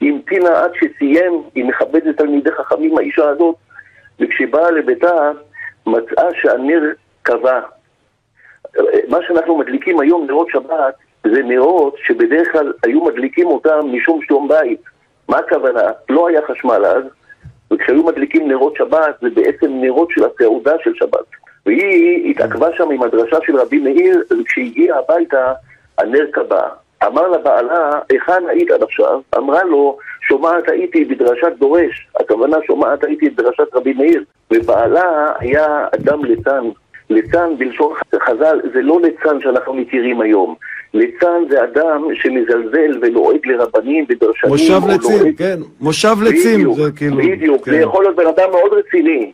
והמתינה עד שסיים, היא מכבדת תלמידי חכמים האישה הזאת, וכשבאה לביתה, מצאה שהנר כבה. מה שאנחנו מדליקים היום, נרות שבת, זה נרות שבדרך כלל היו מדליקים אותם משום שלום בית. מה הכוונה? לא היה חשמל אז, וכשהיו מדליקים נרות שבת, זה בעצם נרות של הסעודה של שבת. והיא התעכבה שם עם הדרשה של רבי מאיר, וכשהגיעה הביתה, הנר כבה. אמר לבעלה, היכן היית עד עכשיו? אמרה לו, שומעת הייתי בדרשת דורש, הכוונה שומעת הייתי בדרשת רבי מאיר. ובעלה היה אדם ליצן. ליצן בלשון חז"ל זה לא ליצן שאנחנו מכירים היום. ליצן זה אדם שמזלזל ולועג לרבנים ודרשנים. מושב לצים, לועג- כן, מושב לצים, בדיוק, זה כאילו... בדיוק, כן. זה יכול להיות בן אדם מאוד רציני.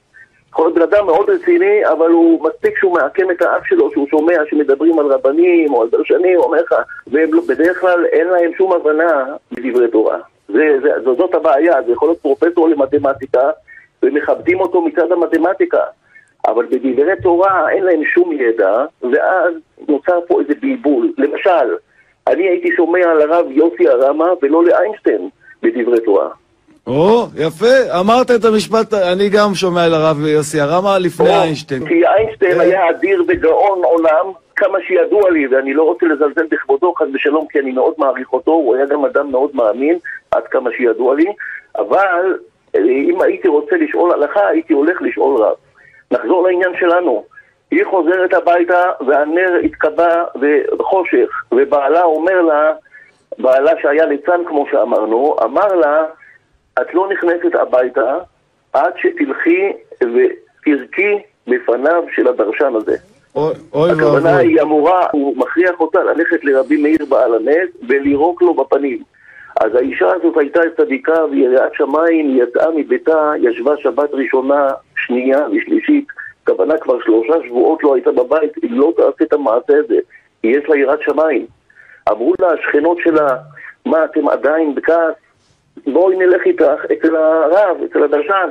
יכול להיות בן אדם מאוד רציני, אבל הוא מספיק שהוא מעקם את האף שלו, שהוא שומע שמדברים על רבנים או על דרשנים, הוא אומר לך, והם לא- כלל אין להם שום הבנה בדברי תורה. זה, זה, זו- זאת הבעיה, זה יכול להיות פרופסור למתמטיקה, ומכבדים אותו מצד המתמטיקה. אבל בדברי תורה אין להם שום ידע, ואז נוצר פה איזה בלבול. למשל, אני הייתי שומע על הרב יוסי הרמה ולא לאיינשטיין בדברי תורה. או, יפה, אמרת את המשפט, אני גם שומע על הרב יוסי הרמה לפני איינשטיין. כי איינשטיין כן. היה אדיר וגאון עולם, כמה שידוע לי, ואני לא רוצה לזלזל בכבודו, חס ושלום, כי אני מאוד מעריך אותו, הוא היה גם אדם מאוד מאמין, עד כמה שידוע לי, אבל אה, אם הייתי רוצה לשאול הלכה, הייתי הולך לשאול רב. נחזור לעניין שלנו. היא חוזרת הביתה, והנר התקבע בחושך, ובעלה אומר לה, בעלה שהיה ליצן כמו שאמרנו, אמר לה, את לא נכנסת הביתה עד שתלכי ותרקי בפניו של הדרשן הזה. אוי אוי הכוונה ואבוי. היא אמורה, הוא מכריח אותה ללכת לרבי מאיר בעל הנס ולירוק לו בפנים. אז האישה הזאת הייתה צדיקה ויראת שמיים, היא יצאה מביתה, ישבה שבת ראשונה, שנייה ושלישית, הכוונה כבר שלושה שבועות לא הייתה בבית, היא לא תעשה את המעשה הזה, יש לה יראת שמיים. אמרו לה השכנות שלה, מה אתם עדיין בכעס? בואי נלך איתך אצל הרב, אצל הדרשן.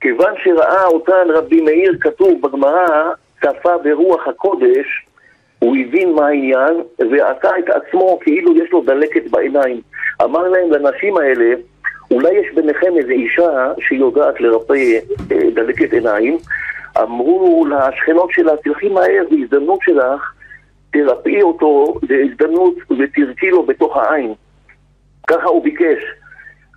כיוון שראה אותן רבי מאיר כתוב בגמרא, צפה ברוח הקודש, הוא הבין מה העניין, ועשה את עצמו כאילו יש לו דלקת בעיניים. אמר להם לנשים האלה, אולי יש ביניכם איזו אישה שיודעת לרפא אה, דלקת עיניים. אמרו לשכנות שלה, תלכי מהר, בהזדמנות שלך, תרפאי אותו בהזדמנות ותרקי לו בתוך העין. ככה הוא ביקש.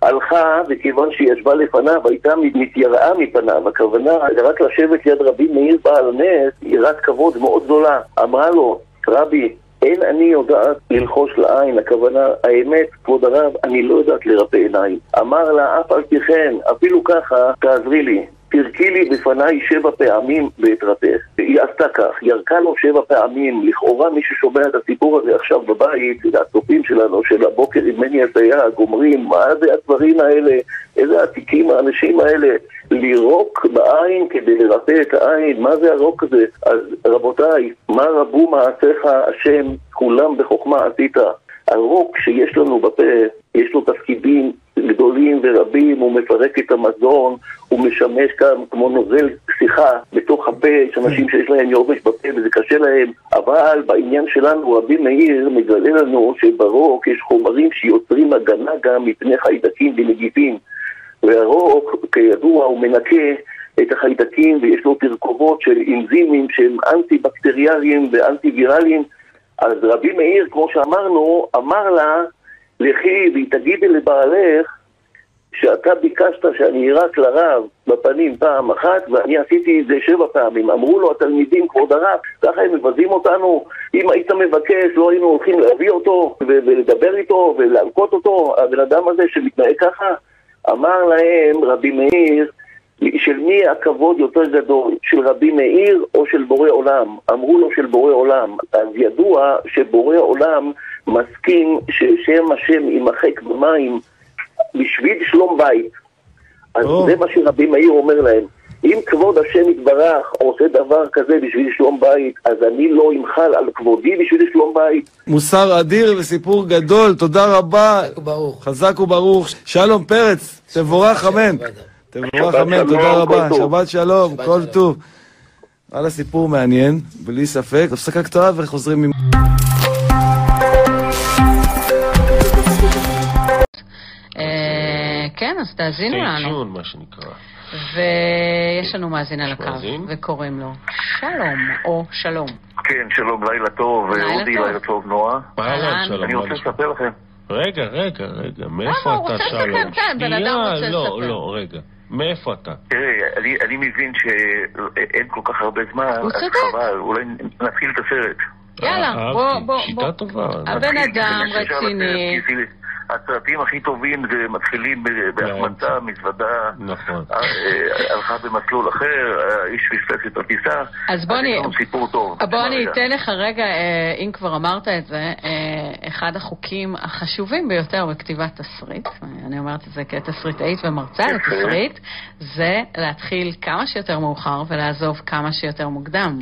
הלכה, וכיוון ישבה לפניו, הייתה מתייראה מפניו, הכוונה רק לשבת ליד רבי מאיר בעל נס, יראת כבוד מאוד גדולה. אמרה לו, רבי, אין אני יודעת ללחוש לעין, הכוונה, האמת, כבוד הרב, אני לא יודעת לרפא עיניים. אמר לה, אף על פי כן, אפילו ככה, תעזרי לי. תרקי לי בפניי שבע פעמים ואתרפא. היא עשתה כך, ירקה לו שבע פעמים, לכאורה מי ששומע את הסיפור הזה עכשיו בבית, הצופים שלנו של הבוקר עם מני הסייג, אומרים, מה זה הדברים האלה, איזה עתיקים האנשים האלה, לירוק בעין כדי לרפא את העין, מה זה הרוק הזה? אז רבותיי, מה רבו מעשיך השם, כולם בחוכמה עשית. הרוק שיש לנו בפה, יש לו תפקידים גדולים ורבים, הוא מפרק את המזון, הוא משמש כאן כמו נוזל שיחה בתוך הפה, יש אנשים שיש להם יובש בפה וזה קשה להם, אבל בעניין שלנו רבי מאיר מגלה לנו שברוק יש חומרים שיוצרים הגנה גם מפני חיידקים ונגיפים, והרוק כידוע הוא מנקה את החיידקים ויש לו תרכובות של אנזימים שהם אנטי-בקטריאליים ואנטי-וירליים אז רבי מאיר, כמו שאמרנו, אמר לה, לכי ותגידי לבעלך שאתה ביקשת שאני אירק לרב בפנים פעם אחת ואני עשיתי את זה שבע פעמים. אמרו לו התלמידים, כבוד הרב, ככה הם מבזים אותנו. אם היית מבקש, לא היינו הולכים להביא אותו ולדבר איתו ולהלקות אותו, הבן אדם הזה שמתנהג ככה. אמר להם רבי מאיר, של מי הכבוד יותר גדול, של רבי מאיר או של בורא עולם? אמרו לו של בורא עולם. אז ידוע שבורא עולם מסכים ששם השם יימחק במים בשביל שלום בית. אז או. זה מה שרבי מאיר אומר להם. אם כבוד השם יתברך עושה דבר כזה בשביל שלום בית, אז אני לא אמחל על כבודי בשביל שלום בית. מוסר אדיר וסיפור גדול, תודה רבה. ברוך. חזק וברוך. שלום פרץ, תבורך אמן. תבורך אמן, תודה רבה. שבת שלום, כל. טוב. וואלה, סיפור מעניין, בלי ספק. הפסקה קצרה וחוזרים עם... אה, כן, אז תאזינו לנו. שון, מה שנקרא. ויש לנו מאזין על הקו? וקוראים לו שלום, או שלום. כן, שלום, לילה טוב, לילה אודי. לילה טוב, נועה. אני רוצה? לספר לכם. רגע, רגע, רגע, למה? מאיפה הוא אתה, רוצה שלום? לספר, כן, בן אדם שנייה, לא. לא, רגע. מאיפה אתה? תראה, אני, אני מבין שאין כל כך הרבה זמן, אז. חבל, אולי נתחיל את הסרט. יאללה, אהבתי. בוא, בוא, שיטה. טובה. הבן אדם רציני. הסרטים הכי טובים זה מתחילים ב- בהחמצה, מזוודה, נכון. אה, אה, הלכה במסלול אחר, האיש פספס את הטיסה, אז בוא אני- יש לנו סיפור טוב. בוא אני רגע. אתן לך רגע, אה, אם כבר אמרת את זה, אה, אחד החוקים החשובים ביותר בכתיבת תסריט, אני אומרת את זה כתסריטאית ומרצה. לתסריט, זה להתחיל כמה שיותר מאוחר ולעזוב כמה שיותר מוקדם.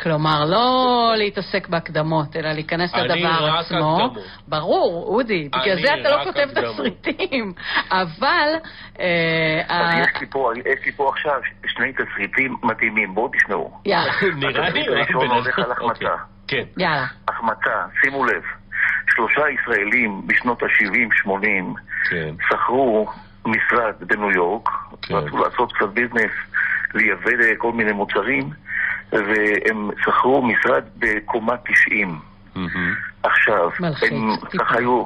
כלומר, לא להתעסק בהקדמות, אלא להיכנס אני לדבר רק עצמו. הקדמות. ברור, אודי, בגלל אני זה אתה לא רק כותב. תסריטים. <laughs> אבל... אה, יש לי פה- עכשיו שני תסריטים מדהימים, בואו תשמעו. יאללה, <laughs> נראה לי רק בן אדם. אוקיי. כן. יאללה. החמצה, שימו לב, שלושה ישראלים בשנות ה-70-80 כן. שכרו משרד בניו יורק, כן. רצו לעשות קצת ביזנס, לייבא כל מיני מוצרים, והם שכרו משרד בקומה 90. מהמם. עכשיו, מלחיץ, הם. ככה היו,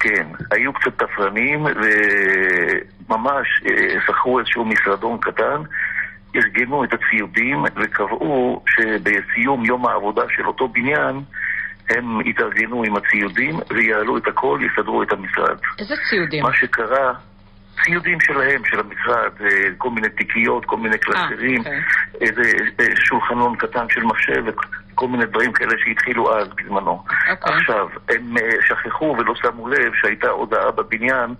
כן, היו קצת תפרנים, וממש אה, שכרו איזשהו משרדון קטן, ארגנו את הציודים וקבעו שבסיום יום העבודה של אותו בניין הם יתארגנו עם הציודים ויעלו את הכל, יסדרו את המשרד. איזה ציודים? מה שקרה, ציודים שלהם, של המשרד, אה, כל מיני תיקיות, כל מיני קלסרים, אוקיי. איזה אה, שולחנון קטן של מחשב וכל מיני דברים כאלה שהתחילו אז בזמנו. אוקיי. עכשיו, הם אה, שכחו ולא שמו לב שהייתה הודעה בבניין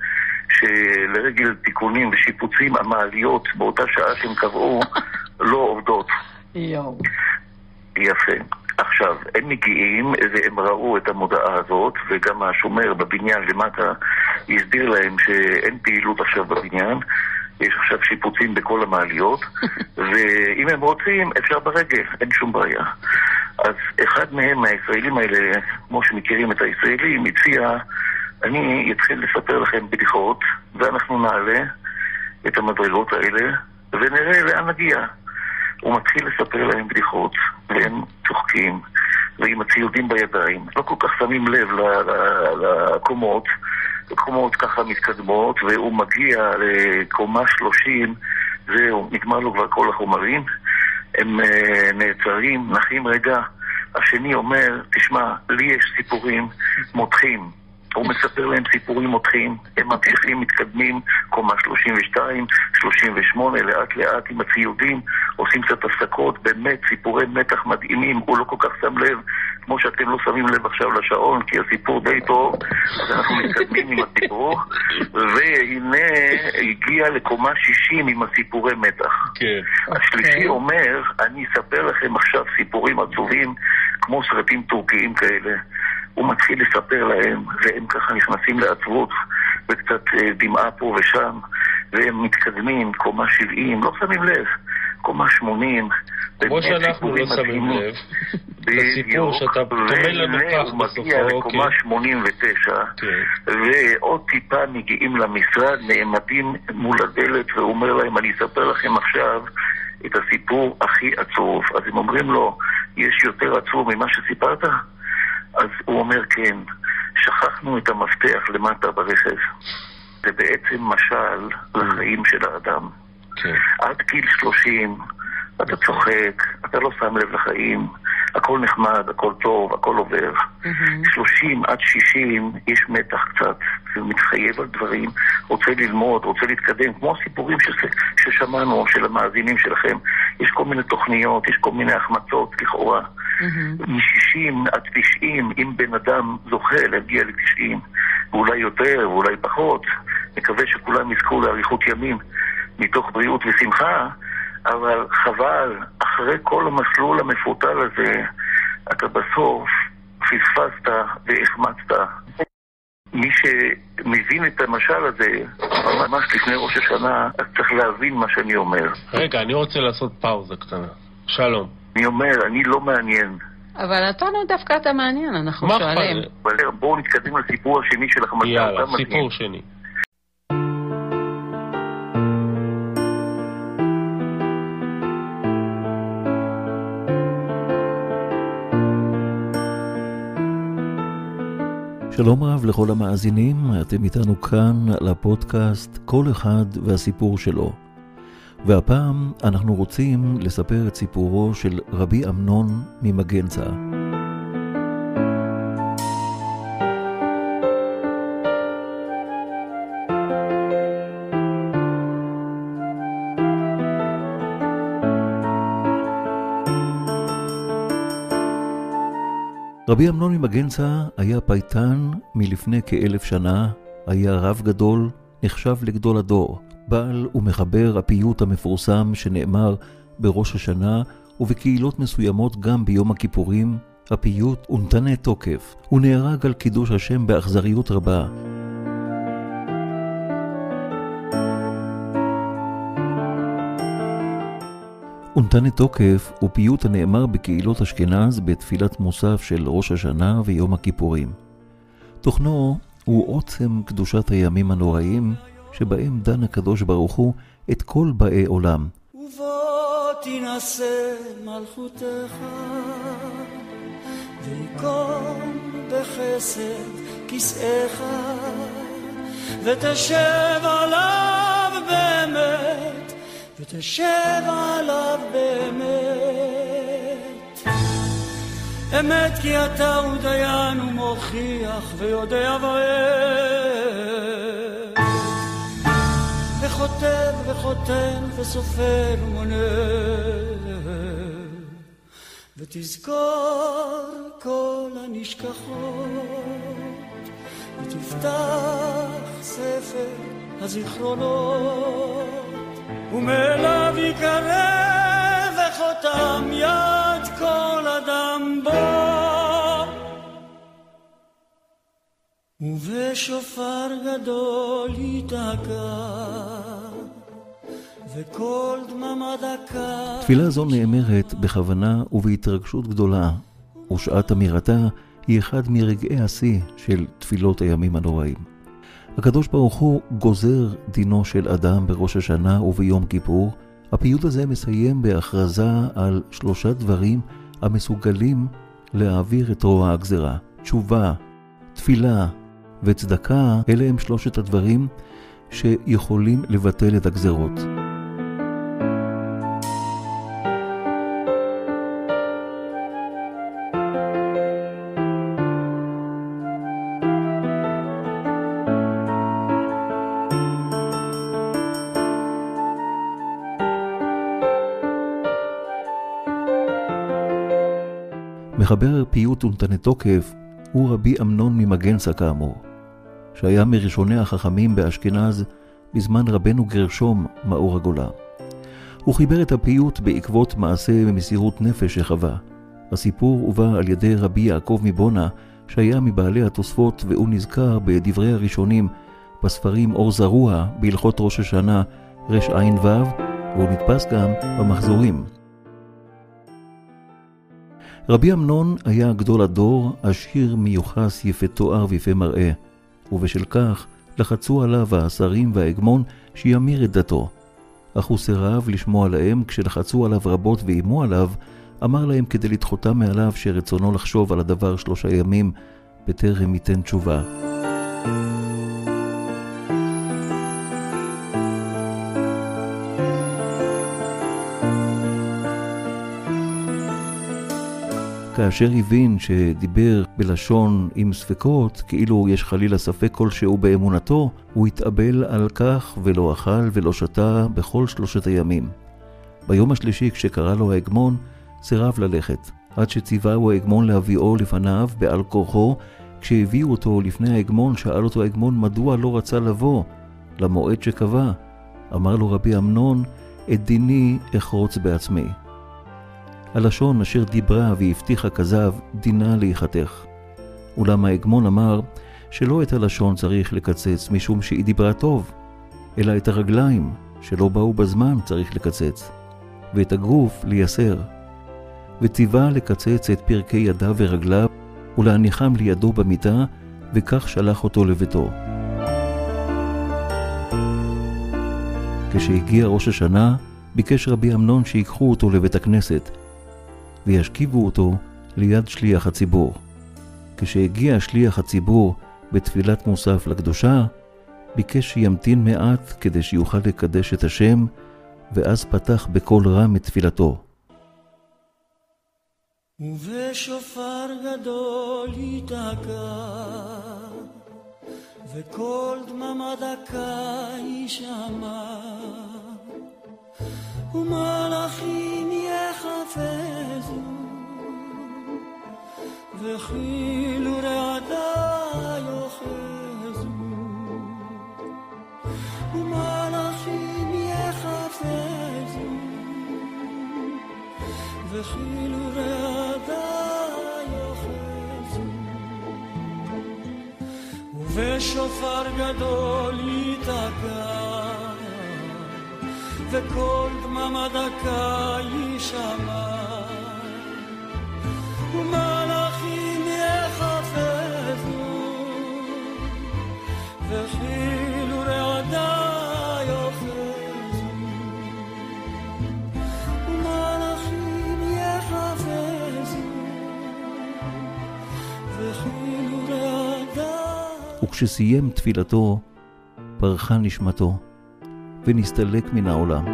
שלרגל תיקונים ושיפוצים המעליות באותה שעה שהם קבעו <laughs> לא עובדות. יואו. יפה. עכשיו, הם מגיעים והם ראו את המודעה הזאת, וגם השומר בבניין למטה הסביר להם שאין פעילות עכשיו בבניין, יש עכשיו שיפוצים בכל המעליות, <laughs> ואם הם רוצים, אפשר ברגל, אין שום בעיה. אז אחד מהם, מהישראלים האלה, כמו שמכירים את הישראלים, הציע, אני אתחיל לספר לכם בדיחות, ואנחנו נעלה את המדרגות האלה, ונראה לאן נגיע. הוא מתחיל לספר להם בדיחות, והם צוחקים, ועם הציודים בידיים. לא כל כך שמים לב לקומות, קומות ככה מתקדמות, והוא מגיע לקומה שלושים, זהו, נגמר לו כבר כל החומרים. הם אה, נעצרים, נחים רגע. השני אומר, תשמע, לי יש סיפורים מותחים. הוא מספר להם סיפורים מותחים, הם ממשיכים, מתקדמים, קומה 32, 38, לאט לאט עם הציודים, עושים קצת הפסקות, באמת סיפורי מתח מדהימים, הוא לא כל כך שם לב, כמו שאתם לא שמים לב עכשיו לשעון, כי הסיפור די טוב, אז אנחנו מתקדמים עם הסיפור, והנה הגיע לקומה 60 עם הסיפורי מתח. כן. השלישי אוקיי. אומר, אני אספר לכם עכשיו סיפורים עצובים, כמו סרטים טורקיים כאלה. הוא מתחיל לספר להם, והם ככה נכנסים לעצבות, וקצת אה, דמעה פה ושם, והם מתקדמים, קומה 70, לא שמים לב, קומה 80. כמו שאנחנו לא שמים. לב לסיפור. שאתה טומן לנו כך הוא בסופו, מגיע לקומה אוקיי. 89, כן. ועוד טיפה מגיעים למשרד, נעמדים מול הדלת, והוא אומר להם, אני אספר לכם עכשיו את הסיפור הכי עצוב. אז הם אומרים לו, יש יותר עצוב ממה שסיפרת? אז הוא אומר, כן, שכחנו את המפתח למטה ברכב. זה בעצם משל לחיים של האדם. כן. עד גיל 30 אתה צוחק, אתה לא שם לב לחיים, הכל נחמד, הכל טוב, הכל עובר. 30 עד 60 יש מתח קצת, ומתחייב על דברים, רוצה ללמוד, רוצה להתקדם, כמו הסיפורים ש- ששמענו של המאזינים שלכם. יש כל מיני תוכניות, יש כל מיני החמצות לכאורה. מ-60 עד 90, אם בן אדם זוכה להגיע ל-90, ואולי יותר ואולי פחות, מקווה שכולם יזכו לאריכות ימים מתוך בריאות ושמחה, אבל חבל, אחרי כל המסלול המפותל הזה, אתה בסוף פספסת והחמצת. מי שמבין את המשל הזה, ממש לפני ראש השנה, אז צריך להבין מה שאני אומר. רגע, אני רוצה לעשות פאוזה קטנה. שלום. אני אומר, אני לא מעניין. אבל אתה לא דווקא אתה מעניין, אנחנו שואלים. אבל בואו נתקדם לסיפור השני שלך, מה יאללה, סיפור שני. שלום רב לכל המאזינים, אתם איתנו כאן לפודקאסט כל אחד והסיפור שלו. והפעם אנחנו רוצים לספר את סיפורו של רבי אמנון ממגנצה. רבי אמנון ממגנצה היה פייטן מלפני כאלף שנה, היה רב גדול, נחשב לגדול הדור, בעל ומחבר הפיוט המפורסם שנאמר בראש השנה ובקהילות מסוימות גם ביום הכיפורים, הפיוט ונתנה תוקף, הוא נהרג על קידוש השם באכזריות רבה. ונתנה תוקף הוא פיוט הנאמר בקהילות אשכנז בתפילת מוסף של ראש השנה ויום הכיפורים. תוכנו הוא עוצם קדושת הימים הנוראים, שבהם דן הקדוש ברוך הוא את כל באי עולם. ובוא תינשא מלכותך, ויקום בחסד כסאך, ותשב עליו באמת, ותשב עליו באמת. אמת כי אתה הוא דיין ומוכיח ויודע ואוהב. וכותב וחותן וסופר ומונה. ותזכור כל הנשכחות, ותפתח ספר הזיכרונות, ומאליו יקרא וחותם יד כל אדם בו. ובשופר גדול ייתקע, וכל דממה דקה. תפילה זו נאמרת בכוונה ובהתרגשות גדולה, ושעת אמירתה היא אחד מרגעי השיא של תפילות הימים הנוראים. הקדוש ברוך הוא גוזר דינו של אדם בראש השנה וביום כיפור. הפיוט הזה מסיים בהכרזה על שלושה דברים המסוגלים להעביר את רוע הגזרה. תשובה, תפילה וצדקה, אלה הם שלושת הדברים שיכולים לבטל את הגזרות. מחבר פיוט ונתנה תוקף הוא רבי אמנון ממגנצה כאמור, שהיה מראשוני החכמים באשכנז בזמן רבנו גרשום מאור הגולה. הוא חיבר את הפיוט בעקבות מעשה במסירות נפש שחווה. הסיפור הובא על ידי רבי יעקב מבונה, שהיה מבעלי התוספות והוא נזכר בדברי הראשונים בספרים אור זרוע בהלכות ראש השנה רע"ו, והוא נתפס גם במחזורים. רבי אמנון היה גדול הדור, עשיר מיוחס, יפה תואר ויפה מראה, ובשל כך לחצו עליו השרים וההגמון שימיר את דתו. אך הוא סירב לשמוע להם, כשלחצו עליו רבות ואיימו עליו, אמר להם כדי לדחותם מעליו שרצונו לחשוב על הדבר שלושה ימים, בטרם ייתן תשובה. כאשר הבין שדיבר בלשון עם ספקות, כאילו יש חלילה ספק כלשהו באמונתו, הוא התאבל על כך ולא אכל ולא שתה בכל שלושת הימים. ביום השלישי, כשקרא לו ההגמון, סירב ללכת, עד שציווהו ההגמון להביאו לפניו בעל כורחו. כשהביאו אותו לפני ההגמון, שאל אותו ההגמון מדוע לא רצה לבוא למועד שקבע. אמר לו רבי אמנון, את דיני אחרוץ בעצמי. הלשון אשר דיברה והבטיחה כזב, דינה להיחתך. אולם ההגמון אמר שלא את הלשון צריך לקצץ משום שהיא דיברה טוב, אלא את הרגליים שלא באו בזמן צריך לקצץ, ואת הגוף לייסר. וציווה לקצץ את פרקי ידיו ורגליו ולהניחם לידו במיטה, וכך שלח אותו לביתו. כשהגיע ראש השנה, ביקש רבי אמנון שיקחו אותו לבית הכנסת, וישכיבו אותו ליד שליח הציבור. כשהגיע שליח הציבור בתפילת מוסף לקדושה, ביקש שימתין מעט כדי שיוכל לקדש את השם, ואז פתח בקול רם את תפילתו. ובשופר גדול ייתקע, וקול דממה דקה יישמע, ומלאכים יחפזו, וכאילו רעדה יאחזו, ומלאכים יחפזו, וכאילו רעדה יאחזו, ובשופר גדול ייתקע, וקול דממה דקה יישמע, ומלאכים יחפזו, וכאילו רעדה יאחזו, ומלאכים יחפזו, וכאילו רעדה וכשסיים תפילתו, פרחה נשמתו, ונסתלק מן העולם.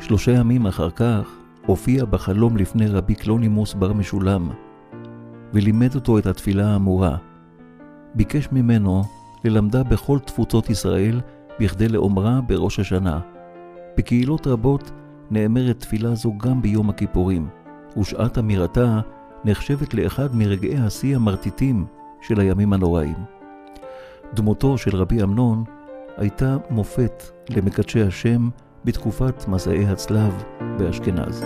שלושה ימים אחר כך הופיע בחלום לפני רבי קלונימוס בר משולם, ולימד אותו את התפילה האמורה. ביקש ממנו ללמדה בכל תפוצות ישראל בכדי לאומרה בראש השנה. בקהילות רבות נאמרת תפילה זו גם ביום הכיפורים, ושעת אמירתה נחשבת לאחד מרגעי השיא המרטיטים של הימים הנוראים. דמותו של רבי אמנון הייתה מופת למקדשי השם בתקופת מסעי הצלב באשכנז.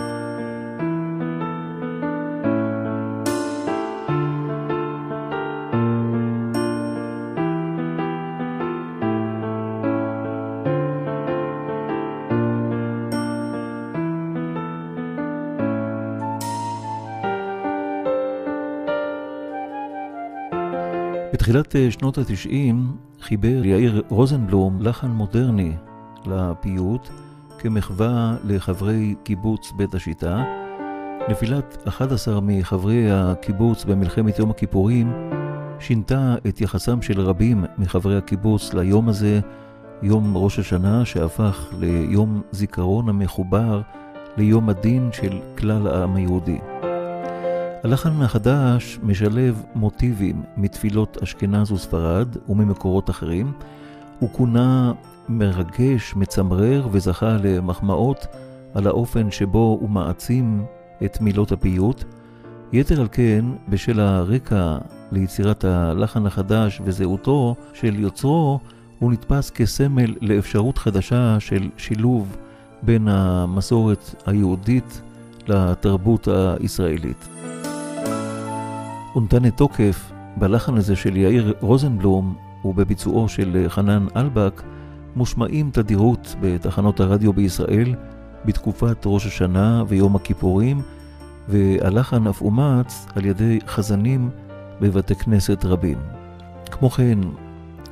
בתחילת אה, שנות התשעים חיבר יאיר רוזנבלום לחן מודרני לפיוט כמחווה לחברי קיבוץ בית השיטה. נפילת 11 מחברי הקיבוץ במלחמת יום הכיפורים שינתה את יחסם של רבים מחברי הקיבוץ ליום הזה, יום ראש השנה שהפך ליום זיכרון המחובר ליום הדין של כלל העם היהודי. הלחן החדש משלב מוטיבים מתפילות אשכנז וספרד וממקורות אחרים. הוא כונה מרגש, מצמרר וזכה למחמאות על האופן שבו הוא מעצים את מילות הפיוט. יתר על כן, בשל הרקע ליצירת הלחן החדש וזהותו של יוצרו, הוא נתפס כסמל לאפשרות חדשה של שילוב בין המסורת היהודית לתרבות הישראלית. את תוקף בלחן הזה של יאיר רוזנבלום ובביצועו של חנן אלבק, מושמעים תדירות בתחנות הרדיו בישראל בתקופת ראש השנה ויום הכיפורים, והלחן אף אומץ על ידי חזנים בבתי כנסת רבים. כמו כן,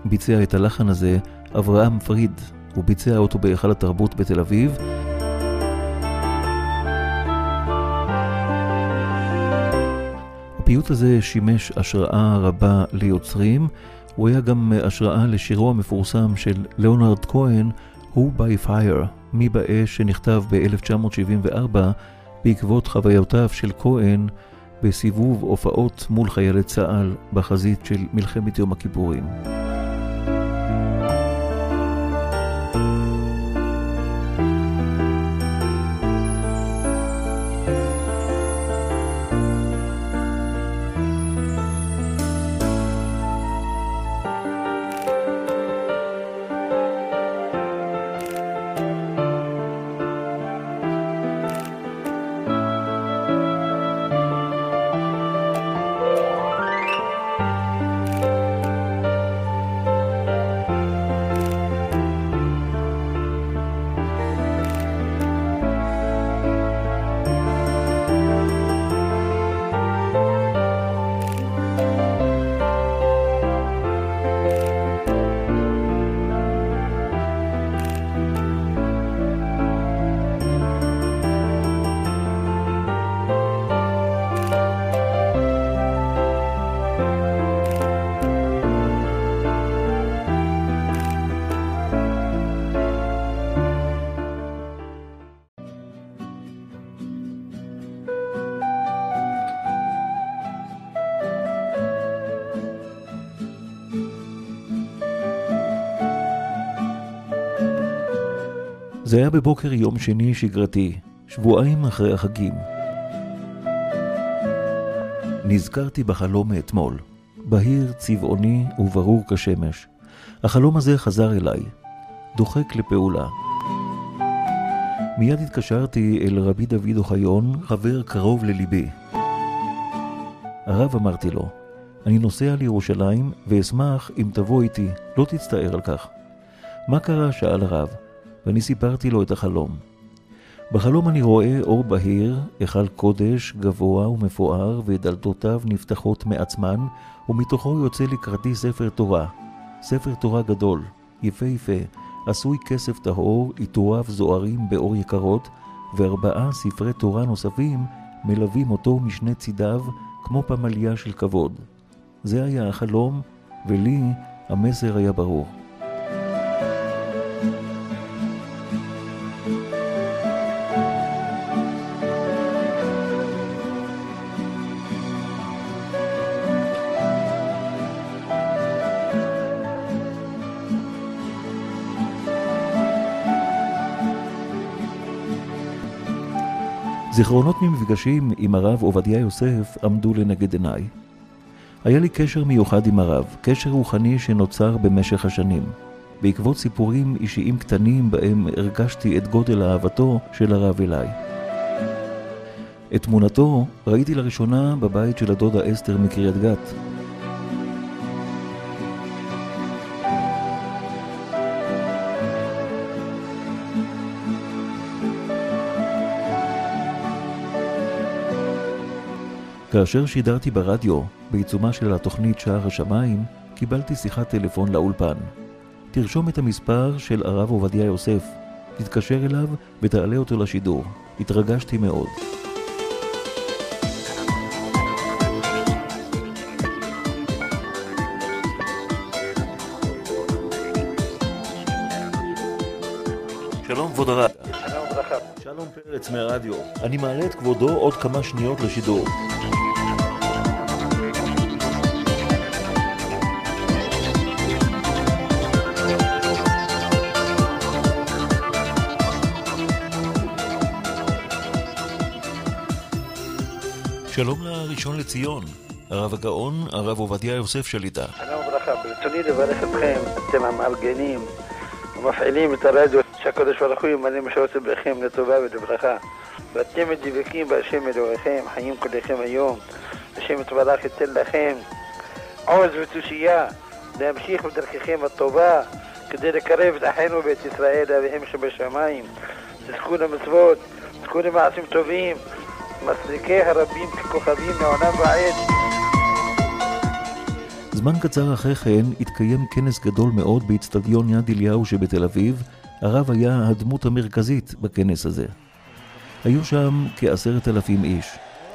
ביצע את הלחן הזה אברהם פריד, הוא ביצע אותו בהיכל התרבות בתל אביב. הפיוט הזה שימש השראה רבה ליוצרים, הוא היה גם השראה לשירו המפורסם של ליאונרד כהן, Who by Fire, מי באש, שנכתב ב-1974 בעקבות חוויותיו של כהן בסיבוב הופעות מול חיילי צה"ל בחזית של מלחמת יום הכיפורים. זה היה בבוקר יום שני שגרתי, שבועיים אחרי החגים. נזכרתי בחלום מאתמול, בהיר, צבעוני וברור כשמש. החלום הזה חזר אליי, דוחק לפעולה. מיד התקשרתי אל רבי דוד אוחיון, חבר קרוב לליבי. הרב אמרתי לו, אני נוסע לירושלים ואשמח אם תבוא איתי, לא תצטער על כך. מה קרה? שאל הרב, ואני סיפרתי לו את החלום. בחלום אני רואה אור בהיר, היכל קודש, גבוה ומפואר, ודלתותיו נפתחות מעצמן, ומתוכו יוצא לקראתי ספר תורה. ספר תורה גדול, יפהפה, עשוי כסף טהור, עיטוריו זוהרים באור יקרות, וארבעה ספרי תורה נוספים מלווים אותו משני צידיו, כמו פמליה של כבוד. זה היה החלום, ולי המסר היה ברור. זיכרונות ממפגשים עם הרב עובדיה יוסף עמדו לנגד עיניי. היה לי קשר מיוחד עם הרב, קשר רוחני שנוצר במשך השנים, בעקבות סיפורים אישיים קטנים בהם הרגשתי את גודל אהבתו של הרב אליי. את תמונתו ראיתי לראשונה בבית של הדודה אסתר מקריית גת. כאשר שידרתי ברדיו, בעיצומה של התוכנית שער השמיים, קיבלתי שיחת טלפון לאולפן. תרשום את המספר של הרב עובדיה יוסף, תתקשר אליו ותעלה אותו לשידור. התרגשתי מאוד. שלום כבוד הרב. שלום וברכה. שלום פרץ מהרדיו. אני מעלה את כבודו עוד כמה שניות לשידור. לציון, הרב הגאון, הרב עובדיה יוסף שליטה. שלום וברכה. ברצוני לברך אתכם, אתם המארגנים, המפעילים את הרדיו, שהקדוש ברוך הוא ימלא מה שעושה בכם לטובה ולברכה. ואתם מדבקים בהשם אלוהיכם, חיים כולכם היום. השם יתברך ייתן לכם עוז ותושייה להמשיך בדרככם הטובה כדי לקרב את אחינו ואת ישראל לאביהם שבשמיים. תזכו למצוות, תזכו למעשים טובים, מסריקי הרבים ככוכבים מעונם ועד. זמן קצר אחרי כן התקיים כנס גדול מאוד באיצטדיון יד אליהו שבתל אביב. הרב היה הדמות המרכזית בכנס הזה. היו שם כעשרת אלפים איש,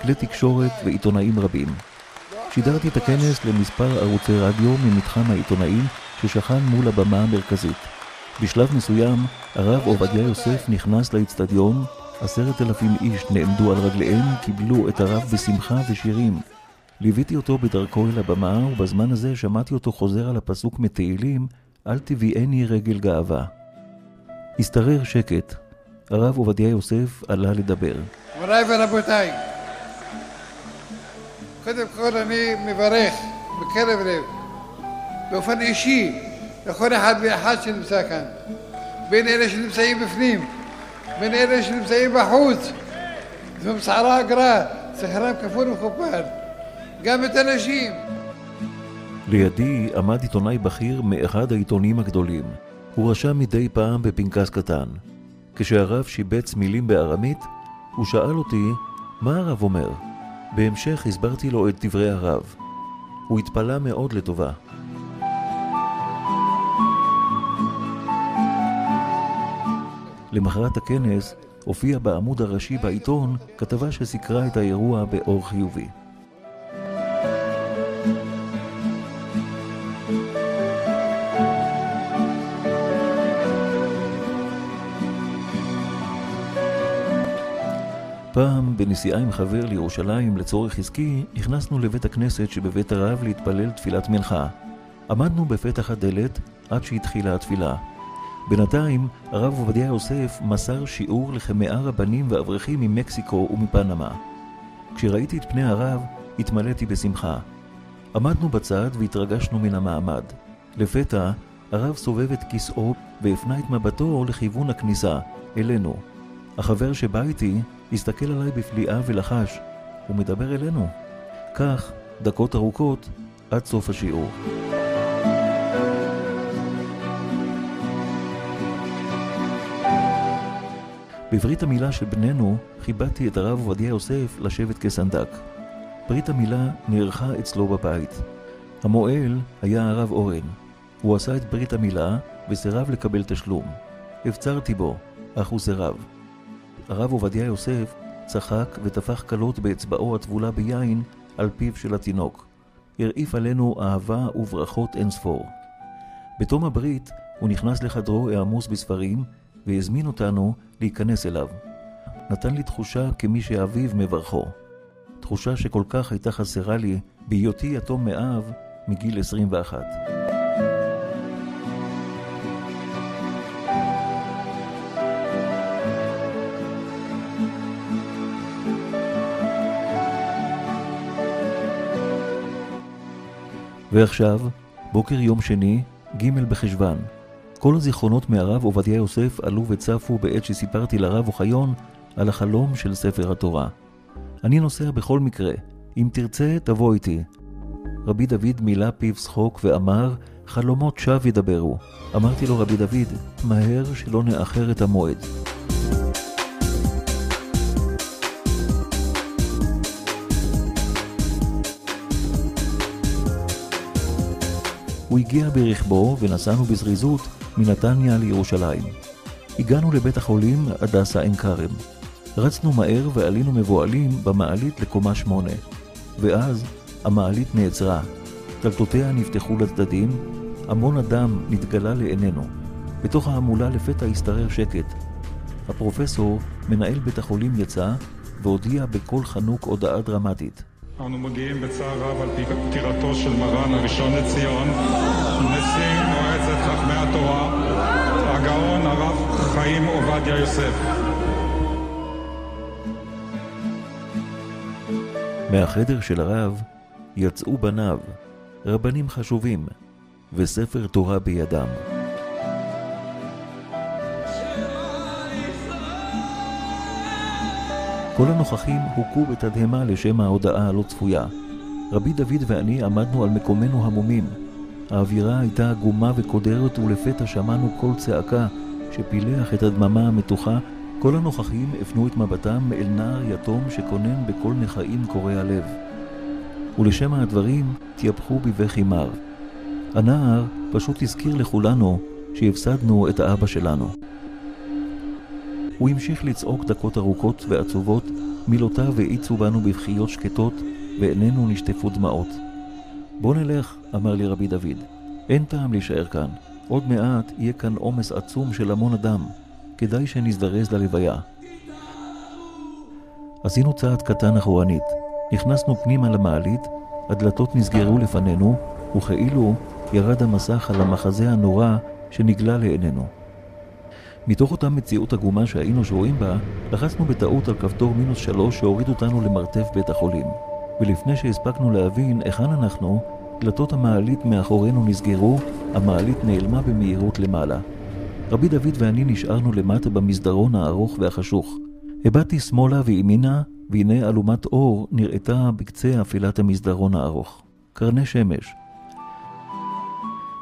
כלי תקשורת ועיתונאים רבים. שידרתי את הכנס למספר ערוצי רדיו ממתחם העיתונאים ששכן מול הבמה המרכזית. בשלב מסוים, הרב עובדיה יוסף נכנס לאיצטדיון, עשרת אלפים איש נעמדו על רגליהם, קיבלו את הרב בשמחה ושירים. ליוויתי אותו בדרכו אל הבמה, ובזמן הזה שמעתי אותו חוזר על הפסוק מתהילים, אל תביאני רגל גאווה. השתרר שקט. הרב עובדיה יוסף עלה לדבר. מוריי ורבותיי, קודם כל אני מברך מקרב לב, באופן אישי, לכל אחד ואחד שנמצא כאן, בין אלה שנמצאים בפנים, בין אלה שנמצאים בחוץ. זו מסערה אגרה, שכרם כפול ומכופר. גם את הנשים. לידי עמד עיתונאי בכיר מאחד העיתונים הגדולים. הוא רשם מדי פעם בפנקס קטן. כשהרב שיבץ מילים בארמית, הוא שאל אותי, מה הרב אומר? בהמשך הסברתי לו את דברי הרב. הוא התפלא מאוד לטובה. למחרת הכנס הופיע בעמוד הראשי בעיתון כתבה שסיקרה את האירוע באור חיובי. פעם, בנסיעה עם חבר לירושלים לצורך עסקי, נכנסנו לבית הכנסת שבבית הרב להתפלל תפילת מנחה. עמדנו בפתח הדלת עד שהתחילה התפילה. בינתיים, הרב עובדיה יוסף מסר שיעור לכמאה רבנים ואברכים ממקסיקו ומפנמה. כשראיתי את פני הרב, התמלאתי בשמחה. עמדנו בצד והתרגשנו מן המעמד. לפתע, הרב סובב את כיסאו והפנה את מבטו לכיוון הכניסה, אלינו. החבר שבא איתי הסתכל עליי בפליאה ולחש, הוא מדבר אלינו. כך, דקות ארוכות, עד סוף השיעור. בברית המילה של בנינו כיבדתי את הרב עובדיה יוסף לשבת כסנדק. ברית המילה נערכה אצלו בבית. המועל היה הרב אורן. הוא עשה את ברית המילה וסירב לקבל תשלום. הפצרתי בו, אך הוא סירב. הרב עובדיה יוסף צחק וטפח כלות באצבעו הטבולה ביין על פיו של התינוק. הרעיף עלינו אהבה וברכות אינספור. בתום הברית הוא נכנס לחדרו העמוס בספרים והזמין אותנו להיכנס אליו. נתן לי תחושה כמי שאביו מברכו. תחושה שכל כך הייתה חסרה לי בהיותי יתום מאב מגיל 21. ועכשיו, בוקר יום שני, ג' בחשוון. כל הזיכרונות מהרב עובדיה יוסף עלו וצפו בעת שסיפרתי לרב אוחיון על החלום של ספר התורה. אני נוסע בכל מקרה, אם תרצה תבוא איתי. רבי דוד מילא פיו שחוק ואמר, חלומות שווא ידברו. אמרתי לו רבי דוד, מהר שלא נאחר את המועד. הוא הגיע ברכבו ונסענו בזריזות מנתניה לירושלים. הגענו לבית החולים הדסה עין כרם. רצנו מהר ועלינו מבוהלים במעלית לקומה שמונה. ואז המעלית נעצרה. דלתותיה נפתחו לצדדים, המון אדם נתגלה לעינינו. בתוך ההמולה לפתע השתרר שקט. הפרופסור, מנהל בית החולים, יצא והודיע בקול חנוק הודעה דרמטית. אנו מודיעים בצער רב על פטירתו של מרן הראשון לציון, נשיא מועצת חכמי התורה, הגאון הרב חיים עובדיה יוסף. מהחדר של הרב יצאו בניו, רבנים חשובים, וספר תורה בידם. כל הנוכחים הוכו בתדהמה לשם ההודעה הלא צפויה. רבי דוד ואני עמדנו על מקומנו המומים. האווירה הייתה עגומה וקודרת ולפתע שמענו קול צעקה שפילח את הדממה המתוחה. כל הנוכחים הפנו את מבטם אל נער יתום שכונן בקול נכאים קורע לב. ולשם הדברים תייפחו בבכי מר. הנער פשוט הזכיר לכולנו שהפסדנו את האבא שלנו. הוא המשיך לצעוק דקות ארוכות ועצובות, מילותיו האיצו בנו בבכיות שקטות, ועינינו נשטפו דמעות. בוא נלך, אמר לי רבי דוד. אין טעם להישאר כאן. עוד מעט יהיה כאן עומס עצום של המון אדם. כדאי שנזדרז ללוויה. עשינו צעד קטן אחורנית. נכנסנו פנימה למעלית, הדלתות נסגרו לפנינו, וכאילו ירד המסך על המחזה הנורא שנגלה לעינינו. מתוך אותה מציאות עגומה שהיינו שרואים בה, לחצנו בטעות על כפתור מינוס שלוש שהוריד אותנו למרתף בית החולים. ולפני שהספקנו להבין היכן אנחנו, דלתות המעלית מאחורינו נסגרו, המעלית נעלמה במהירות למעלה. רבי דוד ואני נשארנו למטה במסדרון הארוך והחשוך. הבטתי שמאלה וימינה, והנה אלומת אור נראתה בקצה אפילת המסדרון הארוך. קרני שמש.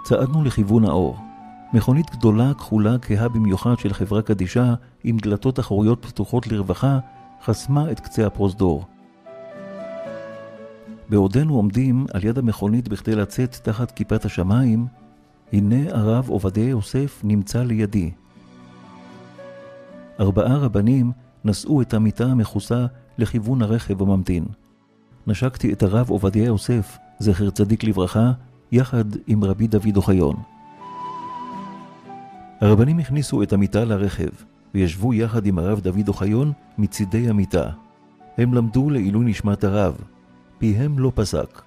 צעדנו לכיוון האור. מכונית גדולה, כחולה, כהה במיוחד של חברה קדישה, עם דלתות אחוריות פתוחות לרווחה, חסמה את קצה הפרוזדור. בעודנו עומדים על יד המכונית בכדי לצאת תחת כיפת השמיים, הנה הרב עובדיה יוסף נמצא לידי. ארבעה רבנים נשאו את המיטה המכוסה לכיוון הרכב הממתין. נשקתי את הרב עובדיה יוסף, זכר צדיק לברכה, יחד עם רבי דוד אוחיון. הרבנים הכניסו את המיטה לרכב, וישבו יחד עם הרב דוד אוחיון מצידי המיטה. הם למדו לעילוי נשמת הרב, פיהם לא פסק.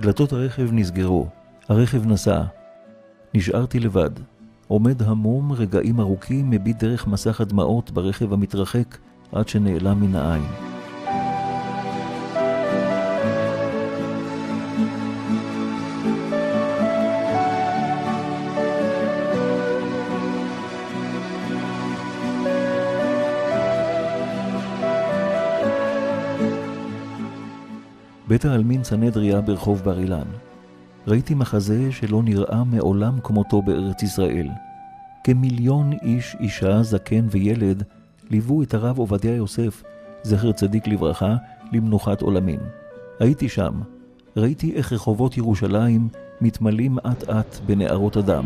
דלתות הרכב נסגרו, הרכב נסע. נשארתי לבד. עומד המום רגעים ארוכים, מביט דרך מסך הדמעות ברכב המתרחק עד שנעלם מן העין. בית העלמין סנהדריה ברחוב בר אילן. ראיתי מחזה שלא נראה מעולם כמותו בארץ ישראל. כמיליון איש, אישה, זקן וילד ליוו את הרב עובדיה יוסף, זכר צדיק לברכה, למנוחת עולמים. הייתי שם, ראיתי איך רחובות ירושלים מתמלאים אט אט בנערות הדם.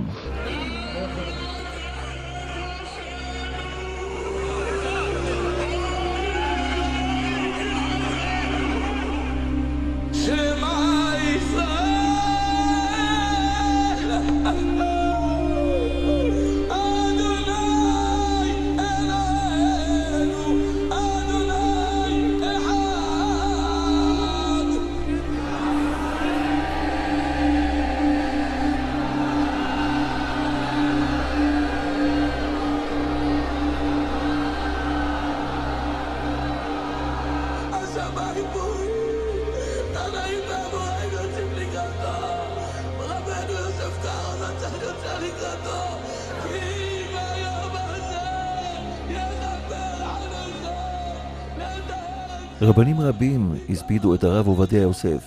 רבנים רבים הספידו את הרב עובדיה יוסף,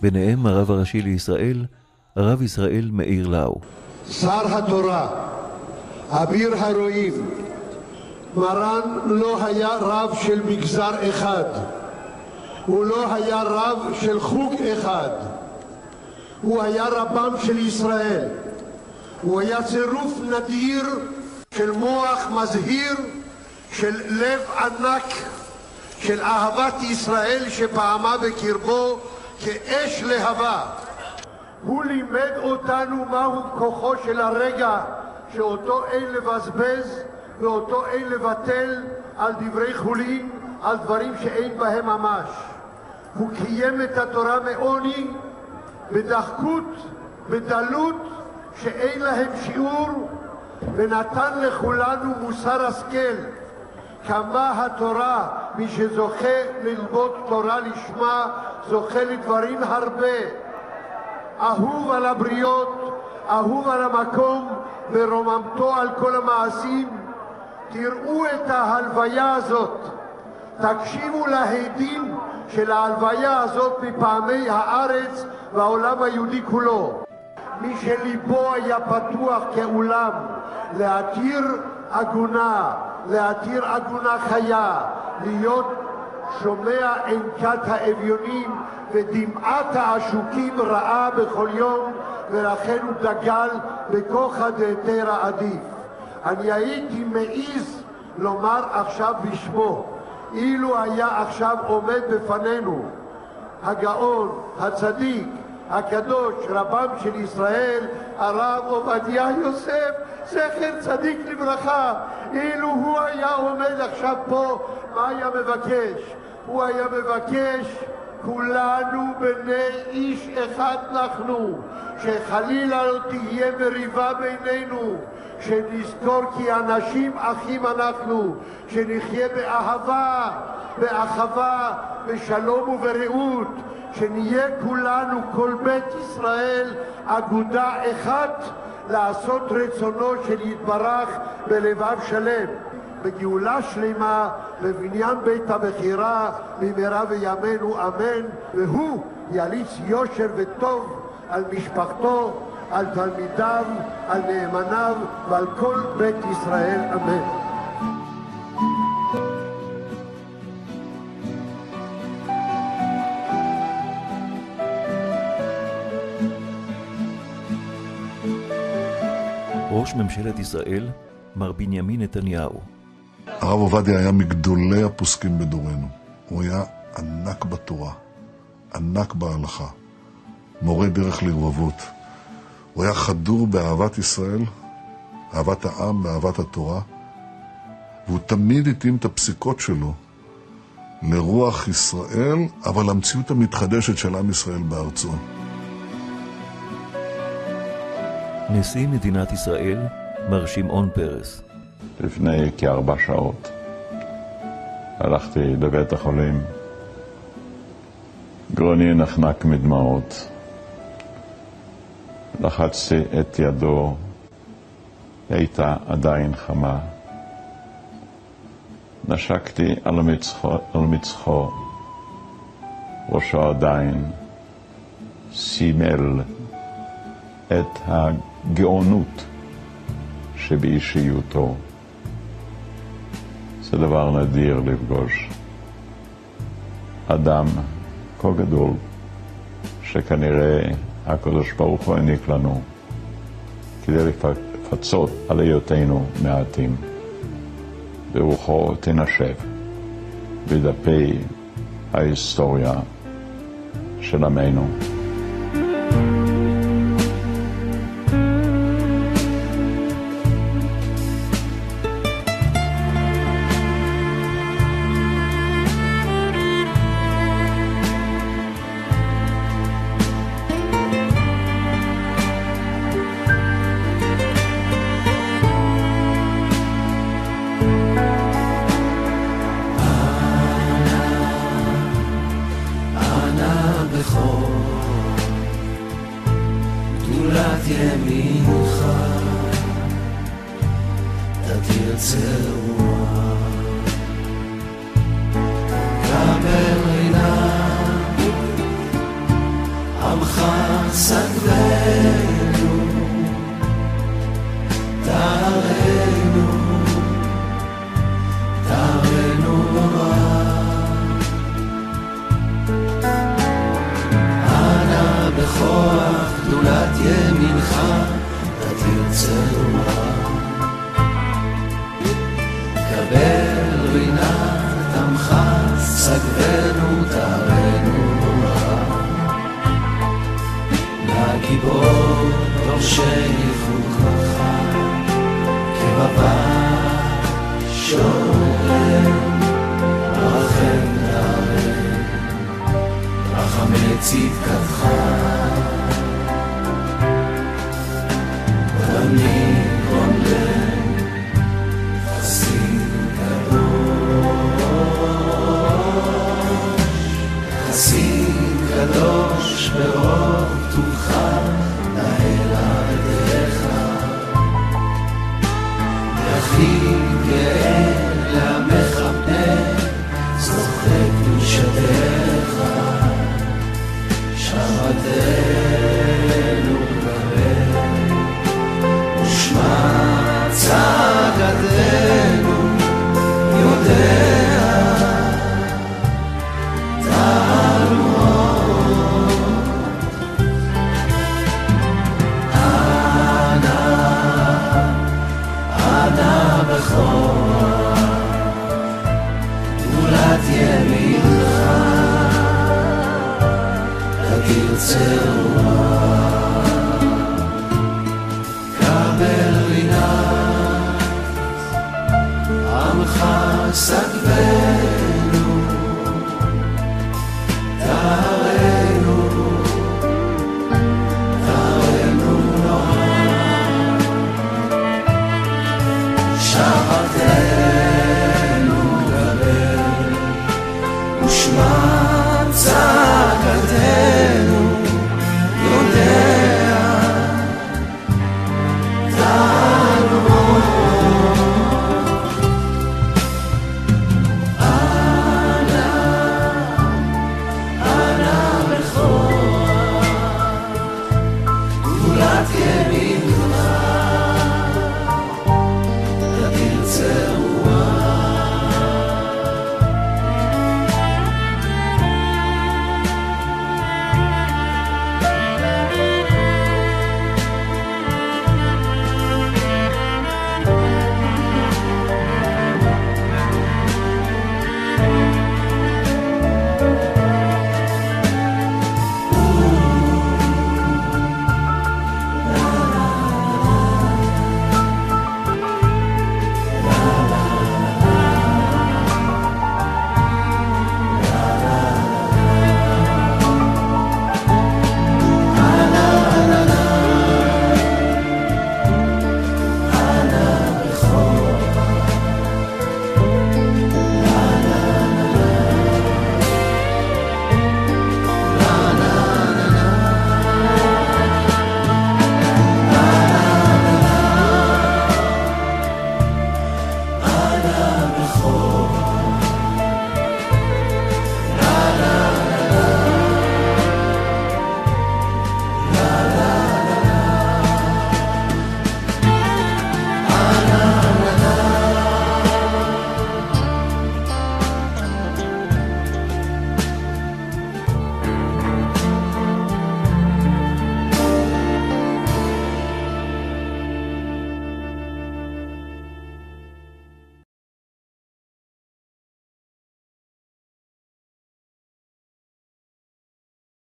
ביניהם הרב הראשי לישראל, הרב ישראל מאיר לאו. שר התורה, אביר הרועים, מרן לא היה רב של מגזר אחד, הוא לא היה רב של חוג אחד, הוא היה רבם של ישראל, הוא היה צירוף נדיר של מוח מזהיר, של לב ענק, של אהבת ישראל שפעמה בקרבו כאש להבה. הוא לימד אותנו מהו כוחו של הרגע שאותו אין לבזבז ואותו אין לבטל על דברי חולין, על דברים שאין בהם ממש. הוא קיים את התורה מעוני, בדחקות, בדלות, שאין להם שיעור, ונתן לכולנו מוסר השכל. כמה התורה, מי שזוכה ללמוד תורה לשמה, זוכה לדברים הרבה. אהוב על הבריות, אהוב על המקום, ורוממתו על כל המעשים. תראו את ההלוויה הזאת, תקשיבו להדים של ההלוויה הזאת מפעמי הארץ והעולם היהודי כולו. מי שליבו היה פתוח כאולם להתיר עגונה, להתיר עגונה חיה, להיות שומע ענקת האביונים ודמעת העשוקים ראה בכל יום ולכן הוא דגל בכוחא דהיתרא עדיף. אני הייתי מעז לומר עכשיו בשמו, אילו היה עכשיו עומד בפנינו הגאון, הצדיק, הקדוש, רבם של ישראל, הרב עובדיה יוסף, זכר צדיק לברכה. אילו הוא היה עומד עכשיו פה, מה היה מבקש? הוא היה מבקש, כולנו בני איש אחד אנחנו, שחלילה לא תהיה מריבה בינינו, שנזכור כי אנשים אחים אנחנו, שנחיה באהבה, באחווה, בשלום וברעות, שנהיה כולנו, כל בית ישראל, אגודה אחת, לעשות רצונו של יתברך בלבב שלם. בגאולה שלמה, בבניין בית המכירה, במהרה בימינו אמן, והוא יליץ יושר וטוב על משפחתו, על תלמידיו, על נאמניו ועל כל בית ישראל אמן. ראש ממשלת ישראל, מר בנימין נתניהו. הרב עובדיה היה מגדולי הפוסקים בדורנו. הוא היה ענק בתורה, ענק בהלכה, מורה דרך לרבבות. הוא היה חדור באהבת ישראל, אהבת העם ואהבת התורה, והוא תמיד התאים את הפסיקות שלו לרוח ישראל, אבל למציאות המתחדשת של עם ישראל בארצו. נשיא מדינת ישראל, מר שמעון פרס. לפני כארבע שעות הלכתי לבית החולים. גרוני נחנק מדמעות. לחצתי את ידו, היא הייתה עדיין חמה. נשקתי על מצחו, על מצחו, ראשו עדיין סימל את הגאונות שבאישיותו. זה דבר נדיר לפגוש אדם כה גדול, שכנראה הקדוש ברוך הוא העניק לנו כדי לפצות על היותנו מעטים. ברוחו תנשב בדפי ההיסטוריה של עמנו. the soul.